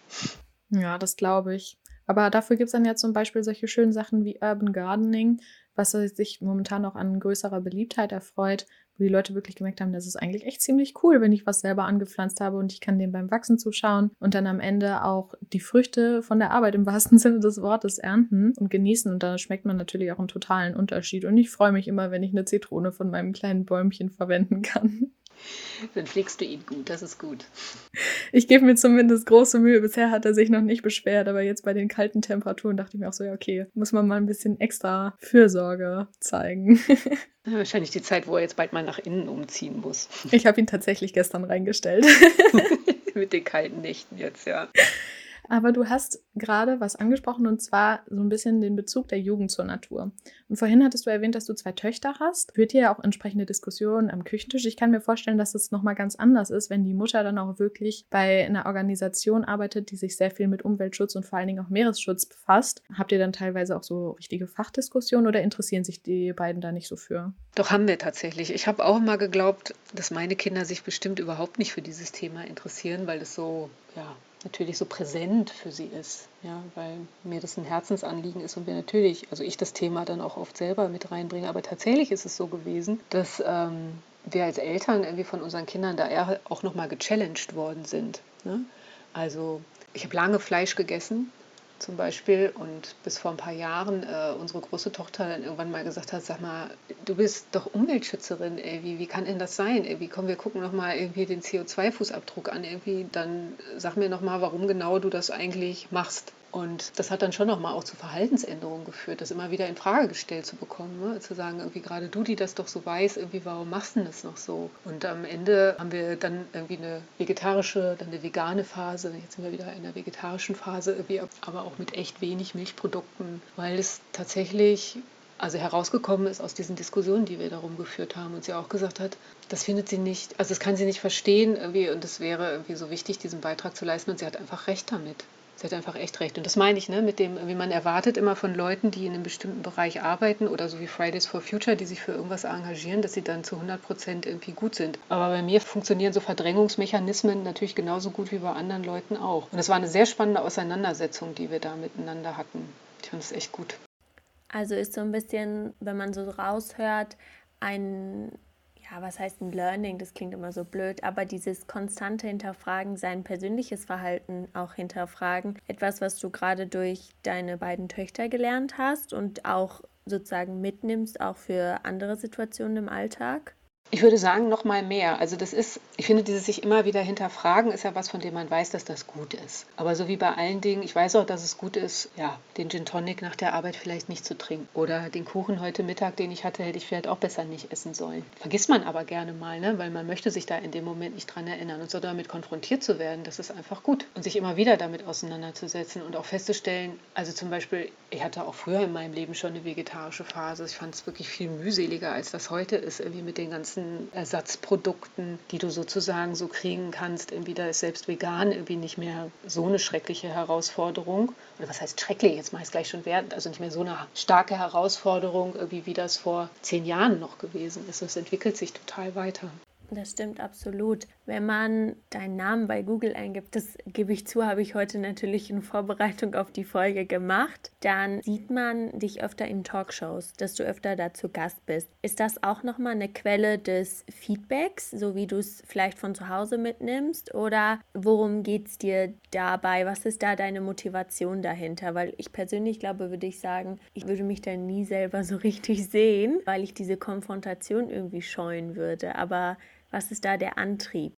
Ja, das glaube ich. Aber dafür gibt es dann ja zum Beispiel solche schönen Sachen wie Urban Gardening, was sich momentan auch an größerer Beliebtheit erfreut, wo die Leute wirklich gemerkt haben, das ist eigentlich echt ziemlich cool, wenn ich was selber angepflanzt habe und ich kann dem beim Wachsen zuschauen und dann am Ende auch die Früchte von der Arbeit im wahrsten Sinne des Wortes ernten und genießen. Und da schmeckt man natürlich auch einen totalen Unterschied. Und ich freue mich immer, wenn ich eine Zitrone von meinem kleinen Bäumchen verwenden kann. Dann pflegst du ihn gut, das ist gut. Ich gebe mir zumindest große Mühe. Bisher hat er sich noch nicht beschwert, aber jetzt bei den kalten Temperaturen dachte ich mir auch so, ja, okay, muss man mal ein bisschen extra Fürsorge zeigen. wahrscheinlich die Zeit, wo er jetzt bald mal nach innen umziehen muss. Ich habe ihn tatsächlich gestern reingestellt. Mit den kalten Nächten jetzt, ja. Aber du hast gerade was angesprochen und zwar so ein bisschen den Bezug der Jugend zur Natur. Und vorhin hattest du erwähnt, dass du zwei Töchter hast. Führt ihr ja auch entsprechende Diskussionen am Küchentisch. Ich kann mir vorstellen, dass es nochmal ganz anders ist, wenn die Mutter dann auch wirklich bei einer Organisation arbeitet, die sich sehr viel mit Umweltschutz und vor allen Dingen auch Meeresschutz befasst. Habt ihr dann teilweise auch so richtige Fachdiskussionen oder interessieren sich die beiden da nicht so für? Doch haben wir tatsächlich. Ich habe auch mal geglaubt, dass meine Kinder sich bestimmt überhaupt nicht für dieses Thema interessieren, weil es so, ja, natürlich so präsent für sie ist, ja, weil mir das ein Herzensanliegen ist und wir natürlich, also ich das Thema dann auch oft selber mit reinbringe, aber tatsächlich ist es so gewesen, dass ähm, wir als Eltern irgendwie von unseren Kindern da eher auch nochmal gechallenged worden sind. Ne? Also ich habe lange Fleisch gegessen zum Beispiel und bis vor ein paar Jahren äh, unsere große Tochter dann irgendwann mal gesagt hat, sag mal, du bist doch Umweltschützerin, ey, wie, wie kann denn das sein? Irgendwie, komm, wir gucken nochmal irgendwie den CO2-Fußabdruck an, irgendwie, dann sag mir nochmal, warum genau du das eigentlich machst. Und das hat dann schon nochmal auch zu Verhaltensänderungen geführt, das immer wieder in Frage gestellt zu bekommen. Ne? Zu sagen, irgendwie gerade du, die das doch so weiß, irgendwie, warum machst du das noch so? Und am Ende haben wir dann irgendwie eine vegetarische, dann eine vegane Phase. Jetzt sind wir wieder in der vegetarischen Phase, irgendwie, aber auch mit echt wenig Milchprodukten, weil es tatsächlich also herausgekommen ist aus diesen Diskussionen, die wir darum geführt haben und sie auch gesagt hat, das findet sie nicht, also das kann sie nicht verstehen irgendwie und es wäre irgendwie so wichtig, diesen Beitrag zu leisten und sie hat einfach recht damit. Sie hat einfach echt recht. Und das meine ich, ne, mit dem, wie man erwartet immer von Leuten, die in einem bestimmten Bereich arbeiten oder so wie Fridays for Future, die sich für irgendwas engagieren, dass sie dann zu 100 Prozent irgendwie gut sind. Aber bei mir funktionieren so Verdrängungsmechanismen natürlich genauso gut wie bei anderen Leuten auch. Und es war eine sehr spannende Auseinandersetzung, die wir da miteinander hatten. Ich fand es echt gut. Also ist so ein bisschen, wenn man so raushört, ein ja, was heißt ein Learning? Das klingt immer so blöd, aber dieses konstante Hinterfragen, sein persönliches Verhalten auch hinterfragen, etwas, was du gerade durch deine beiden Töchter gelernt hast und auch sozusagen mitnimmst, auch für andere Situationen im Alltag? Ich würde sagen, noch mal mehr. Also das ist, ich finde, dieses sich immer wieder hinterfragen, ist ja was, von dem man weiß, dass das gut ist. Aber so wie bei allen Dingen, ich weiß auch, dass es gut ist, ja, den Gin Tonic nach der Arbeit vielleicht nicht zu trinken. Oder den Kuchen heute Mittag, den ich hatte, hätte ich vielleicht auch besser nicht essen sollen. Vergisst man aber gerne mal, ne? weil man möchte sich da in dem Moment nicht dran erinnern. Und so damit konfrontiert zu werden, das ist einfach gut. Und sich immer wieder damit auseinanderzusetzen und auch festzustellen, also zum Beispiel, ich hatte auch früher in meinem Leben schon eine vegetarische Phase. Ich fand es wirklich viel mühseliger, als das heute ist, irgendwie mit den ganzen ganzen Ersatzprodukten, die du sozusagen so kriegen kannst. Irgendwie da ist selbst vegan irgendwie nicht mehr so eine schreckliche Herausforderung. Oder was heißt schrecklich? Jetzt mache ich es gleich schon wert. Also nicht mehr so eine starke Herausforderung, irgendwie wie das vor zehn Jahren noch gewesen ist. Es entwickelt sich total weiter. Das stimmt absolut. Wenn man deinen Namen bei Google eingibt, das gebe ich zu, habe ich heute natürlich in Vorbereitung auf die Folge gemacht, dann sieht man dich öfter in Talkshows, dass du öfter dazu Gast bist. Ist das auch nochmal eine Quelle des Feedbacks, so wie du es vielleicht von zu Hause mitnimmst? Oder worum geht es dir dabei? Was ist da deine Motivation dahinter? Weil ich persönlich glaube, würde ich sagen, ich würde mich da nie selber so richtig sehen, weil ich diese Konfrontation irgendwie scheuen würde. Aber was ist da der Antrieb?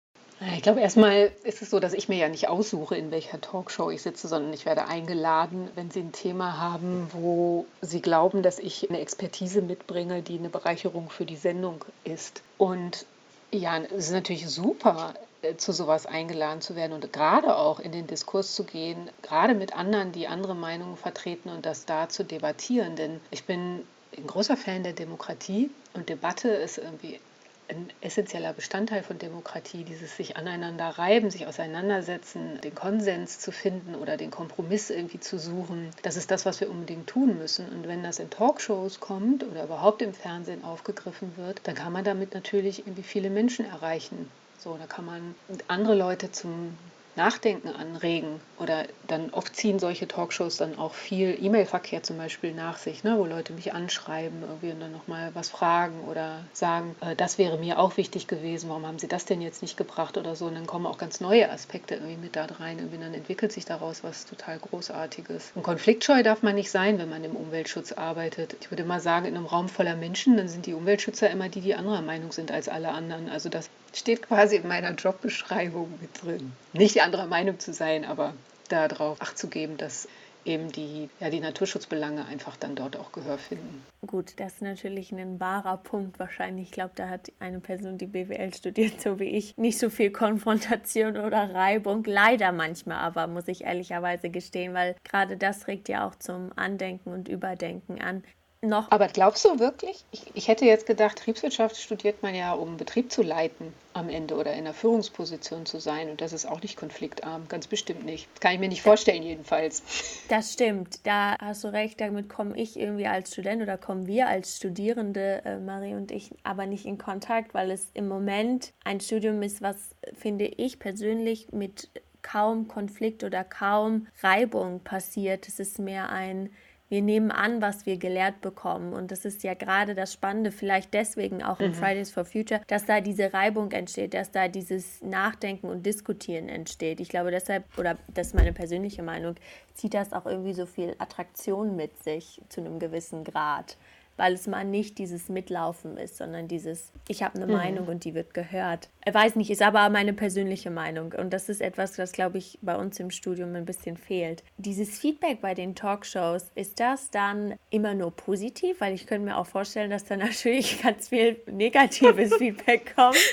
Ich glaube, erstmal ist es so, dass ich mir ja nicht aussuche, in welcher Talkshow ich sitze, sondern ich werde eingeladen, wenn Sie ein Thema haben, wo Sie glauben, dass ich eine Expertise mitbringe, die eine Bereicherung für die Sendung ist. Und ja, es ist natürlich super, äh, zu sowas eingeladen zu werden und gerade auch in den Diskurs zu gehen, gerade mit anderen, die andere Meinungen vertreten und das da zu debattieren. Denn ich bin ein großer Fan der Demokratie und Debatte ist irgendwie ein essentieller Bestandteil von Demokratie, dieses sich aneinander reiben, sich auseinandersetzen, den Konsens zu finden oder den Kompromiss irgendwie zu suchen. Das ist das, was wir unbedingt tun müssen. Und wenn das in Talkshows kommt oder überhaupt im Fernsehen aufgegriffen wird, dann kann man damit natürlich irgendwie viele Menschen erreichen. So, da kann man andere Leute zum Nachdenken anregen. Oder dann oft ziehen solche Talkshows dann auch viel E-Mail-Verkehr zum Beispiel nach sich, ne, wo Leute mich anschreiben irgendwie und dann nochmal was fragen oder sagen, äh, das wäre mir auch wichtig gewesen, warum haben Sie das denn jetzt nicht gebracht oder so. Und dann kommen auch ganz neue Aspekte irgendwie mit da rein. Irgendwie dann entwickelt sich daraus was total Großartiges. Und konfliktscheu darf man nicht sein, wenn man im Umweltschutz arbeitet. Ich würde mal sagen, in einem Raum voller Menschen, dann sind die Umweltschützer immer die, die anderer Meinung sind als alle anderen. Also das steht quasi in meiner Jobbeschreibung mit drin. Nicht die andere Meinung zu sein, aber darauf Acht zu geben, dass eben die, ja, die Naturschutzbelange einfach dann dort auch Gehör finden. Gut, das ist natürlich ein wahrer Punkt wahrscheinlich. Ich glaube, da hat eine Person, die BWL studiert, so wie ich, nicht so viel Konfrontation oder Reibung. Leider manchmal aber, muss ich ehrlicherweise gestehen, weil gerade das regt ja auch zum Andenken und Überdenken an noch. Aber glaubst du wirklich? Ich, ich hätte jetzt gedacht, Betriebswirtschaft studiert man ja, um Betrieb zu leiten am Ende oder in einer Führungsposition zu sein. Und das ist auch nicht konfliktarm, ganz bestimmt nicht. Kann ich mir nicht vorstellen, jedenfalls. Das stimmt, da hast du recht. Damit komme ich irgendwie als Student oder kommen wir als Studierende, äh, Marie und ich, aber nicht in Kontakt, weil es im Moment ein Studium ist, was, finde ich persönlich, mit kaum Konflikt oder kaum Reibung passiert. Es ist mehr ein wir nehmen an, was wir gelehrt bekommen. Und das ist ja gerade das Spannende, vielleicht deswegen auch in mhm. Fridays for Future, dass da diese Reibung entsteht, dass da dieses Nachdenken und Diskutieren entsteht. Ich glaube deshalb, oder das ist meine persönliche Meinung, zieht das auch irgendwie so viel Attraktion mit sich zu einem gewissen Grad weil es mal nicht dieses Mitlaufen ist, sondern dieses, ich habe eine mhm. Meinung und die wird gehört. Ich weiß nicht, ist aber meine persönliche Meinung und das ist etwas, das, glaube ich, bei uns im Studium ein bisschen fehlt. Dieses Feedback bei den Talkshows, ist das dann immer nur positiv? Weil ich könnte mir auch vorstellen, dass da natürlich ganz viel negatives Feedback kommt.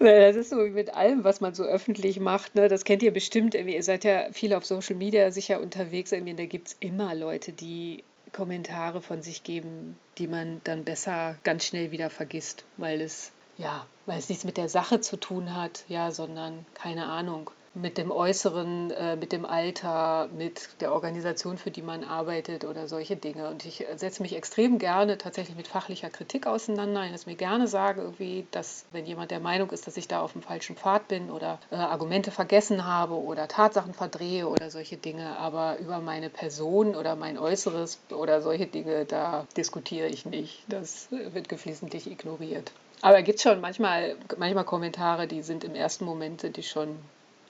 Das ist so wie mit allem, was man so öffentlich macht. Ne? Das kennt ihr bestimmt. Ihr seid ja viel auf Social Media sicher unterwegs. Da gibt es immer Leute, die Kommentare von sich geben, die man dann besser ganz schnell wieder vergisst, weil es ja, weil es nichts mit der Sache zu tun hat, ja, sondern keine Ahnung, mit dem Äußeren, äh, mit dem Alter, mit der Organisation, für die man arbeitet oder solche Dinge. Und ich setze mich extrem gerne tatsächlich mit fachlicher Kritik auseinander. Lasse mir gerne sagen, irgendwie, dass wenn jemand der Meinung ist, dass ich da auf dem falschen Pfad bin oder äh, Argumente vergessen habe oder Tatsachen verdrehe oder solche Dinge, aber über meine Person oder mein Äußeres oder solche Dinge, da diskutiere ich nicht. Das wird geflissentlich ignoriert. Aber es gibt schon manchmal, manchmal Kommentare, die sind im ersten Moment, die schon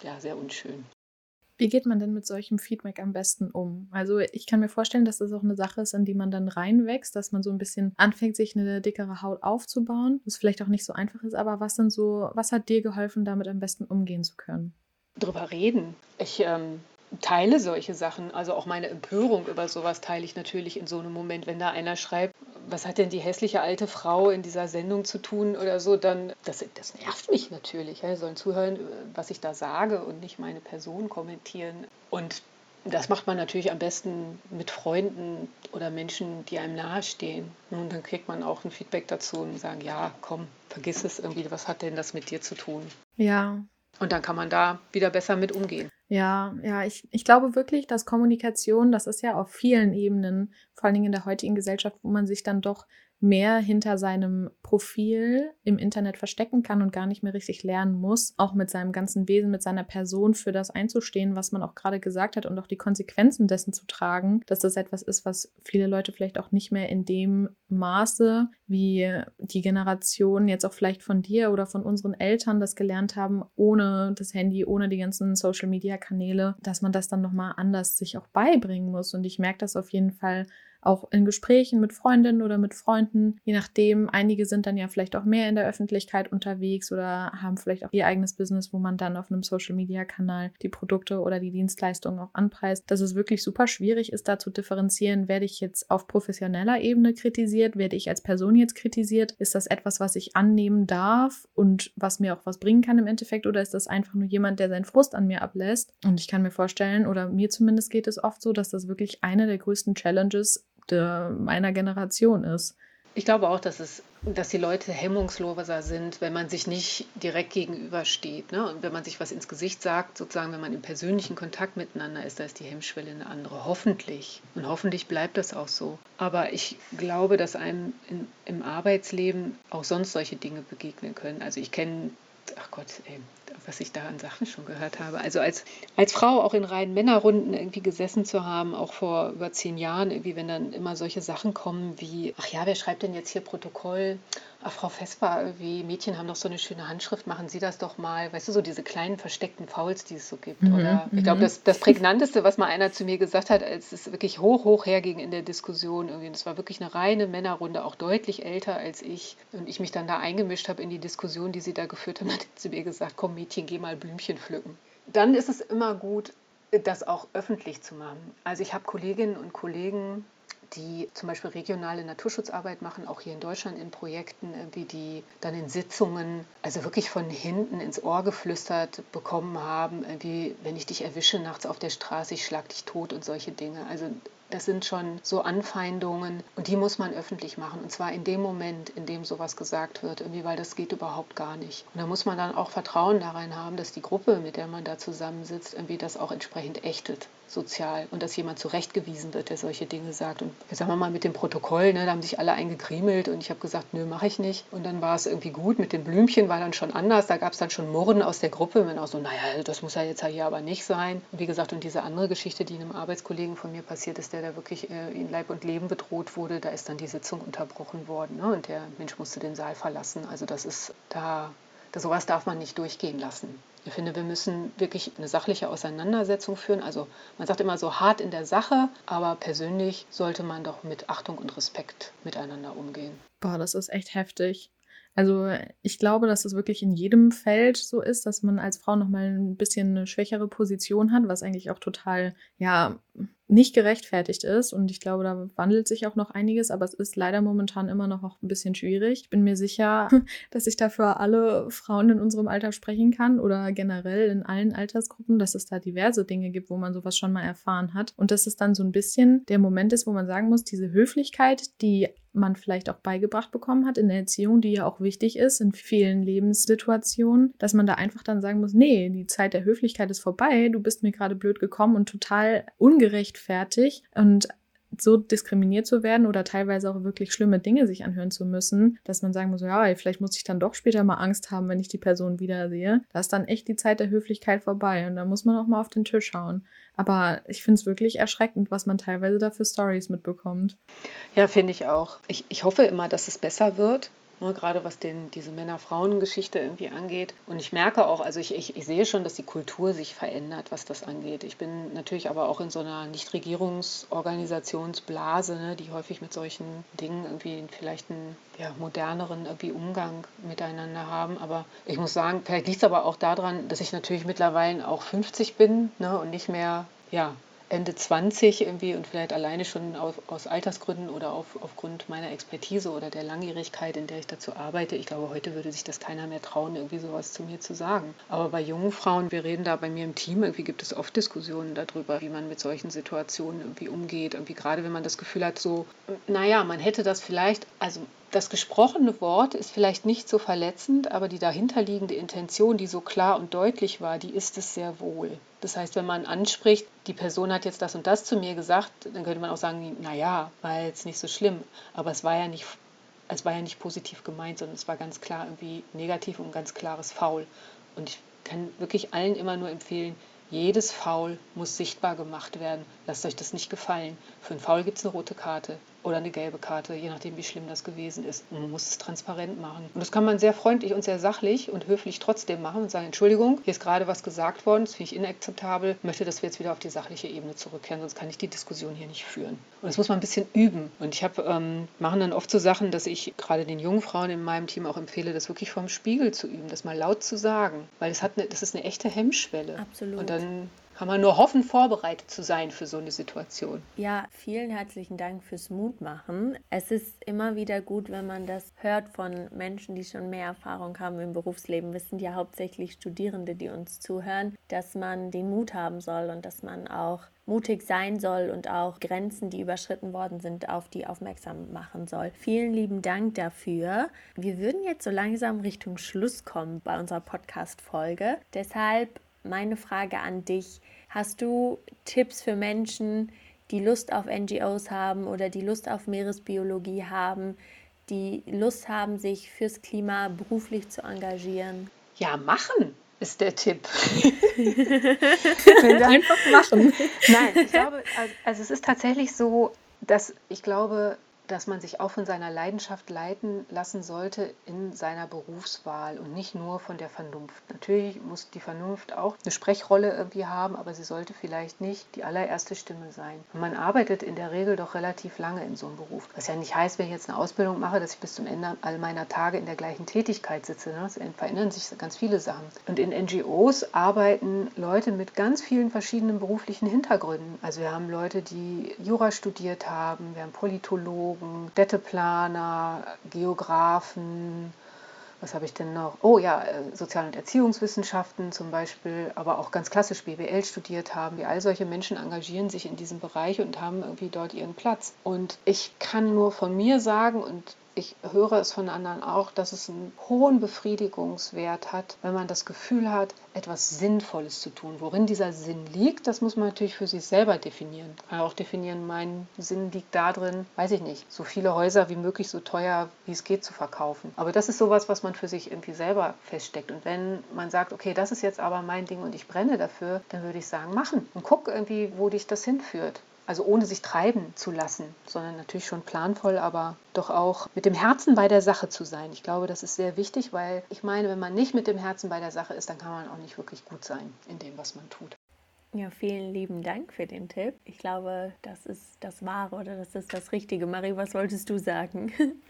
ja, sehr unschön. Wie geht man denn mit solchem Feedback am besten um? Also ich kann mir vorstellen, dass das auch eine Sache ist, in die man dann reinwächst, dass man so ein bisschen anfängt, sich eine dickere Haut aufzubauen, was vielleicht auch nicht so einfach ist, aber was sind so, was hat dir geholfen, damit am besten umgehen zu können? Drüber reden. Ich ähm, teile solche Sachen. Also auch meine Empörung über sowas teile ich natürlich in so einem Moment, wenn da einer schreibt, was hat denn die hässliche alte Frau in dieser Sendung zu tun oder so, dann, das, das nervt mich natürlich. Ja. sollen zuhören, was ich da sage und nicht meine Person kommentieren. Und das macht man natürlich am besten mit Freunden oder Menschen, die einem nahestehen. Und dann kriegt man auch ein Feedback dazu und sagen, ja, komm, vergiss es irgendwie, was hat denn das mit dir zu tun? Ja. Und dann kann man da wieder besser mit umgehen. Ja, ja, ich, ich glaube wirklich, dass Kommunikation, das ist ja auf vielen Ebenen, vor allen Dingen in der heutigen Gesellschaft, wo man sich dann doch mehr hinter seinem Profil im Internet verstecken kann und gar nicht mehr richtig lernen muss, auch mit seinem ganzen Wesen, mit seiner Person für das einzustehen, was man auch gerade gesagt hat und auch die Konsequenzen dessen zu tragen, dass das etwas ist, was viele Leute vielleicht auch nicht mehr in dem Maße, wie die Generation jetzt auch vielleicht von dir oder von unseren Eltern das gelernt haben, ohne das Handy, ohne die ganzen Social-Media-Kanäle, dass man das dann nochmal anders sich auch beibringen muss. Und ich merke das auf jeden Fall auch in Gesprächen mit Freundinnen oder mit Freunden, je nachdem. Einige sind dann ja vielleicht auch mehr in der Öffentlichkeit unterwegs oder haben vielleicht auch ihr eigenes Business, wo man dann auf einem Social-Media-Kanal die Produkte oder die Dienstleistungen auch anpreist. Dass es wirklich super schwierig ist, da zu differenzieren, werde ich jetzt auf professioneller Ebene kritisiert, werde ich als Person jetzt kritisiert, ist das etwas, was ich annehmen darf und was mir auch was bringen kann im Endeffekt oder ist das einfach nur jemand, der seinen Frust an mir ablässt? Und ich kann mir vorstellen, oder mir zumindest geht es oft so, dass das wirklich eine der größten Challenges der, meiner Generation ist. Ich glaube auch, dass, es, dass die Leute hemmungsloser sind, wenn man sich nicht direkt gegenübersteht. Ne? Und wenn man sich was ins Gesicht sagt, sozusagen, wenn man im persönlichen Kontakt miteinander ist, da ist die Hemmschwelle eine andere. Hoffentlich. Und hoffentlich bleibt das auch so. Aber ich glaube, dass einem in, im Arbeitsleben auch sonst solche Dinge begegnen können. Also ich kenne ach Gott, ey, was ich da an Sachen schon gehört habe. Also als, als Frau auch in reinen Männerrunden irgendwie gesessen zu haben, auch vor über zehn Jahren, irgendwie, wenn dann immer solche Sachen kommen wie, ach ja, wer schreibt denn jetzt hier Protokoll? Ach, Frau Vesper, wie Mädchen haben doch so eine schöne Handschrift, machen Sie das doch mal. Weißt du, so diese kleinen versteckten Fouls, die es so gibt. Mhm, Oder ich glaube, mhm. das, das Prägnanteste, was mal einer zu mir gesagt hat, als es wirklich hoch, hoch herging in der Diskussion, irgendwie, das war wirklich eine reine Männerrunde, auch deutlich älter als ich. Und ich mich dann da eingemischt habe in die Diskussion, die sie da geführt haben, hat zu mir gesagt, komm Mädchen, geh mal Blümchen pflücken. Dann ist es immer gut, das auch öffentlich zu machen. Also ich habe Kolleginnen und Kollegen, die zum Beispiel regionale Naturschutzarbeit machen, auch hier in Deutschland in Projekten, wie die dann in Sitzungen, also wirklich von hinten ins Ohr geflüstert bekommen haben, wie wenn ich dich erwische nachts auf der Straße, ich schlag dich tot und solche Dinge. Also das sind schon so Anfeindungen und die muss man öffentlich machen. Und zwar in dem Moment, in dem sowas gesagt wird, irgendwie, weil das geht überhaupt gar nicht. Und da muss man dann auch Vertrauen darin haben, dass die Gruppe, mit der man da zusammensitzt, irgendwie das auch entsprechend ächtet, sozial. Und dass jemand zurechtgewiesen wird, der solche Dinge sagt. Und sagen wir mal mit dem Protokoll, ne, da haben sich alle eingegriemelt und ich habe gesagt, nö, mache ich nicht. Und dann war es irgendwie gut. Mit den Blümchen war dann schon anders. Da gab es dann schon Murren aus der Gruppe. Und auch so, naja, das muss ja jetzt hier aber nicht sein. Und wie gesagt, und diese andere Geschichte, die einem Arbeitskollegen von mir passiert ist, der da wirklich äh, in Leib und Leben bedroht wurde, da ist dann die Sitzung unterbrochen worden ne? und der Mensch musste den Saal verlassen. Also das ist da, da sowas darf man nicht durchgehen lassen. Ich finde, wir müssen wirklich eine sachliche Auseinandersetzung führen. Also man sagt immer so hart in der Sache, aber persönlich sollte man doch mit Achtung und Respekt miteinander umgehen. Boah, das ist echt heftig. Also ich glaube, dass es wirklich in jedem Feld so ist, dass man als Frau nochmal ein bisschen eine schwächere Position hat, was eigentlich auch total, ja, nicht gerechtfertigt ist. Und ich glaube, da wandelt sich auch noch einiges, aber es ist leider momentan immer noch ein bisschen schwierig. Ich bin mir sicher, dass ich dafür alle Frauen in unserem Alter sprechen kann oder generell in allen Altersgruppen, dass es da diverse Dinge gibt, wo man sowas schon mal erfahren hat. Und dass es dann so ein bisschen der Moment ist, wo man sagen muss, diese Höflichkeit, die man vielleicht auch beigebracht bekommen hat in der Erziehung, die ja auch wichtig ist in vielen Lebenssituationen, dass man da einfach dann sagen muss, nee, die Zeit der Höflichkeit ist vorbei, du bist mir gerade blöd gekommen und total ungerechtfertigt und so diskriminiert zu werden oder teilweise auch wirklich schlimme Dinge sich anhören zu müssen, dass man sagen muss, ja, vielleicht muss ich dann doch später mal Angst haben, wenn ich die Person wiedersehe. Da ist dann echt die Zeit der Höflichkeit vorbei und da muss man auch mal auf den Tisch schauen. Aber ich finde es wirklich erschreckend, was man teilweise da für Stories mitbekommt. Ja, finde ich auch. Ich, ich hoffe immer, dass es besser wird. Ne, gerade was den, diese Männer-Frauen-Geschichte irgendwie angeht. Und ich merke auch, also ich, ich, ich sehe schon, dass die Kultur sich verändert, was das angeht. Ich bin natürlich aber auch in so einer Nichtregierungsorganisationsblase, ne, die häufig mit solchen Dingen irgendwie vielleicht einen ja, moderneren irgendwie Umgang miteinander haben. Aber ich muss sagen, vielleicht liegt es aber auch daran, dass ich natürlich mittlerweile auch 50 bin ne, und nicht mehr ja, Ende 20 irgendwie und vielleicht alleine schon aus, aus Altersgründen oder auf, aufgrund meiner Expertise oder der Langjährigkeit, in der ich dazu arbeite. Ich glaube, heute würde sich das keiner mehr trauen, irgendwie sowas zu mir zu sagen. Aber bei jungen Frauen, wir reden da bei mir im Team, irgendwie gibt es oft Diskussionen darüber, wie man mit solchen Situationen irgendwie umgeht. Irgendwie gerade wenn man das Gefühl hat, so, naja, man hätte das vielleicht, also das gesprochene Wort ist vielleicht nicht so verletzend, aber die dahinterliegende Intention, die so klar und deutlich war, die ist es sehr wohl. Das heißt, wenn man anspricht, die Person hat jetzt das und das zu mir gesagt, dann könnte man auch sagen, naja, war jetzt nicht so schlimm. Aber es war ja nicht, es war ja nicht positiv gemeint, sondern es war ganz klar irgendwie negativ und ganz klares Foul. Und ich kann wirklich allen immer nur empfehlen, jedes Foul muss sichtbar gemacht werden. Lasst euch das nicht gefallen. Für ein Foul gibt es eine rote Karte oder eine gelbe Karte, je nachdem, wie schlimm das gewesen ist. Man muss es transparent machen. Und das kann man sehr freundlich und sehr sachlich und höflich trotzdem machen und sagen, Entschuldigung, hier ist gerade was gesagt worden, das finde ich inakzeptabel, ich möchte, dass wir jetzt wieder auf die sachliche Ebene zurückkehren, sonst kann ich die Diskussion hier nicht führen. Und das muss man ein bisschen üben. Und ich habe, ähm, machen dann oft so Sachen, dass ich gerade den jungen Frauen in meinem Team auch empfehle, das wirklich vorm Spiegel zu üben, das mal laut zu sagen, weil das, hat eine, das ist eine echte Hemmschwelle. Absolut. Und dann kann man nur hoffen, vorbereitet zu sein für so eine Situation. Ja, vielen herzlichen Dank fürs Mutmachen. Es ist immer wieder gut, wenn man das hört von Menschen, die schon mehr Erfahrung haben im Berufsleben. Wir sind ja hauptsächlich Studierende, die uns zuhören, dass man den Mut haben soll und dass man auch mutig sein soll und auch Grenzen, die überschritten worden sind, auf die aufmerksam machen soll. Vielen lieben Dank dafür. Wir würden jetzt so langsam Richtung Schluss kommen bei unserer Podcast-Folge. Deshalb meine Frage an dich. Hast du Tipps für Menschen, die Lust auf NGOs haben oder die Lust auf Meeresbiologie haben, die Lust haben, sich fürs Klima beruflich zu engagieren? Ja, machen ist der Tipp. Einfach machen. Nein, ich glaube, also es ist tatsächlich so, dass ich glaube, dass man sich auch von seiner Leidenschaft leiten lassen sollte in seiner Berufswahl und nicht nur von der Vernunft. Natürlich muss die Vernunft auch eine Sprechrolle irgendwie haben, aber sie sollte vielleicht nicht die allererste Stimme sein. Und man arbeitet in der Regel doch relativ lange in so einem Beruf. Was ja nicht heißt, wenn ich jetzt eine Ausbildung mache, dass ich bis zum Ende all meiner Tage in der gleichen Tätigkeit sitze. Ne? Es verändern sich ganz viele Sachen. Und in NGOs arbeiten Leute mit ganz vielen verschiedenen beruflichen Hintergründen. Also wir haben Leute, die Jura studiert haben, wir haben Politologen, Soziologen, Städteplaner, Geografen, was habe ich denn noch? Oh ja, äh, Sozial- und Erziehungswissenschaften zum Beispiel, aber auch ganz klassisch BWL studiert haben. Wie all solche Menschen engagieren sich in diesem Bereich und haben irgendwie dort ihren Platz. Und ich kann nur von mir sagen, und ich höre es von anderen auch, dass es einen hohen Befriedigungswert hat, wenn man das Gefühl hat, etwas Sinnvolles zu tun. Worin dieser Sinn liegt, das muss man natürlich für sich selber definieren. Kann auch definieren, mein Sinn liegt darin, weiß ich nicht, so viele Häuser wie möglich so teuer wie es geht zu verkaufen. Aber das ist sowas, was man für sich irgendwie selber feststeckt. Und wenn man sagt, okay, das ist jetzt aber mein Ding und ich brenne dafür, dann würde ich sagen, machen und guck irgendwie, wo dich das hinführt. Also ohne sich treiben zu lassen, sondern natürlich schon planvoll, aber doch auch mit dem Herzen bei der Sache zu sein. Ich glaube, das ist sehr wichtig, weil ich meine, wenn man nicht mit dem Herzen bei der Sache ist, dann kann man auch nicht wirklich gut sein in dem, was man tut. Ja, vielen lieben Dank für den Tipp. Ich glaube, das ist das Wahre oder das ist das Richtige. Marie, was wolltest du sagen?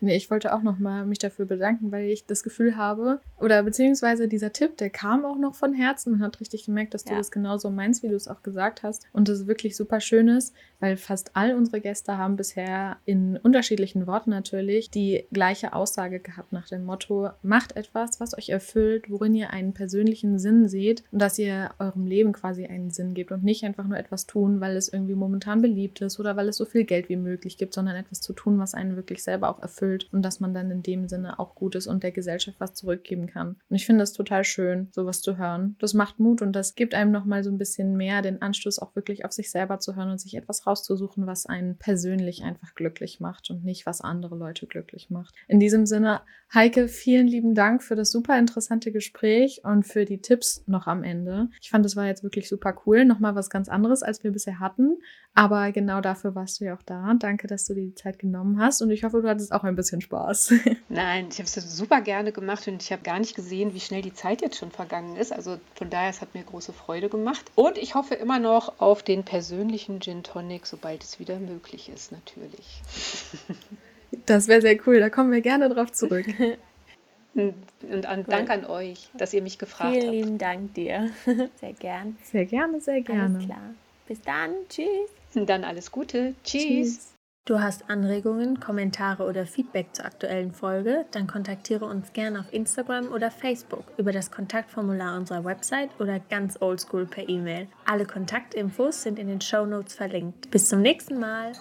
Nee, ich wollte auch nochmal mich dafür bedanken, weil ich das Gefühl habe, oder beziehungsweise dieser Tipp, der kam auch noch von Herzen. Man hat richtig gemerkt, dass du ja. das genauso meinst, wie du es auch gesagt hast. Und das wirklich super schön ist, weil fast all unsere Gäste haben bisher in unterschiedlichen Worten natürlich die gleiche Aussage gehabt nach dem Motto, macht etwas, was euch erfüllt, worin ihr einen persönlichen Sinn seht und dass ihr eurem Leben quasi einen Sinn gebt und nicht einfach nur etwas tun, weil es irgendwie momentan beliebt ist oder weil es so viel Geld wie möglich gibt, sondern etwas zu tun, was einen wirklich selber auch erfüllt und dass man dann in dem Sinne auch gut ist und der Gesellschaft was zurückgeben kann. Und ich finde das total schön, sowas zu hören. Das macht Mut und das gibt einem nochmal so ein bisschen mehr den Anstoß, auch wirklich auf sich selber zu hören und sich etwas rauszusuchen, was einen persönlich einfach glücklich macht und nicht, was andere Leute glücklich macht. In diesem Sinne, Heike, vielen lieben Dank für das super interessante Gespräch und für die Tipps noch am Ende. Ich fand, es war jetzt wirklich super cool. Nochmal was ganz anderes, als wir bisher hatten. Aber genau dafür warst du ja auch da. Danke, dass du dir die Zeit genommen hast und ich hoffe, du hattest auch ein bisschen Spaß. Nein, ich habe es super gerne gemacht und ich habe gar nicht gesehen, wie schnell die Zeit jetzt schon vergangen ist. Also von daher, es hat mir große Freude gemacht. Und ich hoffe immer noch auf den persönlichen Gin Tonic, sobald es wieder möglich ist, natürlich. Das wäre sehr cool, da kommen wir gerne drauf zurück. Und an, cool. Dank an euch, dass ihr mich gefragt Vielen habt. Vielen lieben Dank dir. Sehr gern. Sehr gerne, sehr gerne. Alles klar. Bis dann. Tschüss. Dann alles Gute. Tschüss. Tschüss. Du hast Anregungen, Kommentare oder Feedback zur aktuellen Folge? Dann kontaktiere uns gerne auf Instagram oder Facebook über das Kontaktformular unserer Website oder ganz oldschool per E-Mail. Alle Kontaktinfos sind in den Show Notes verlinkt. Bis zum nächsten Mal.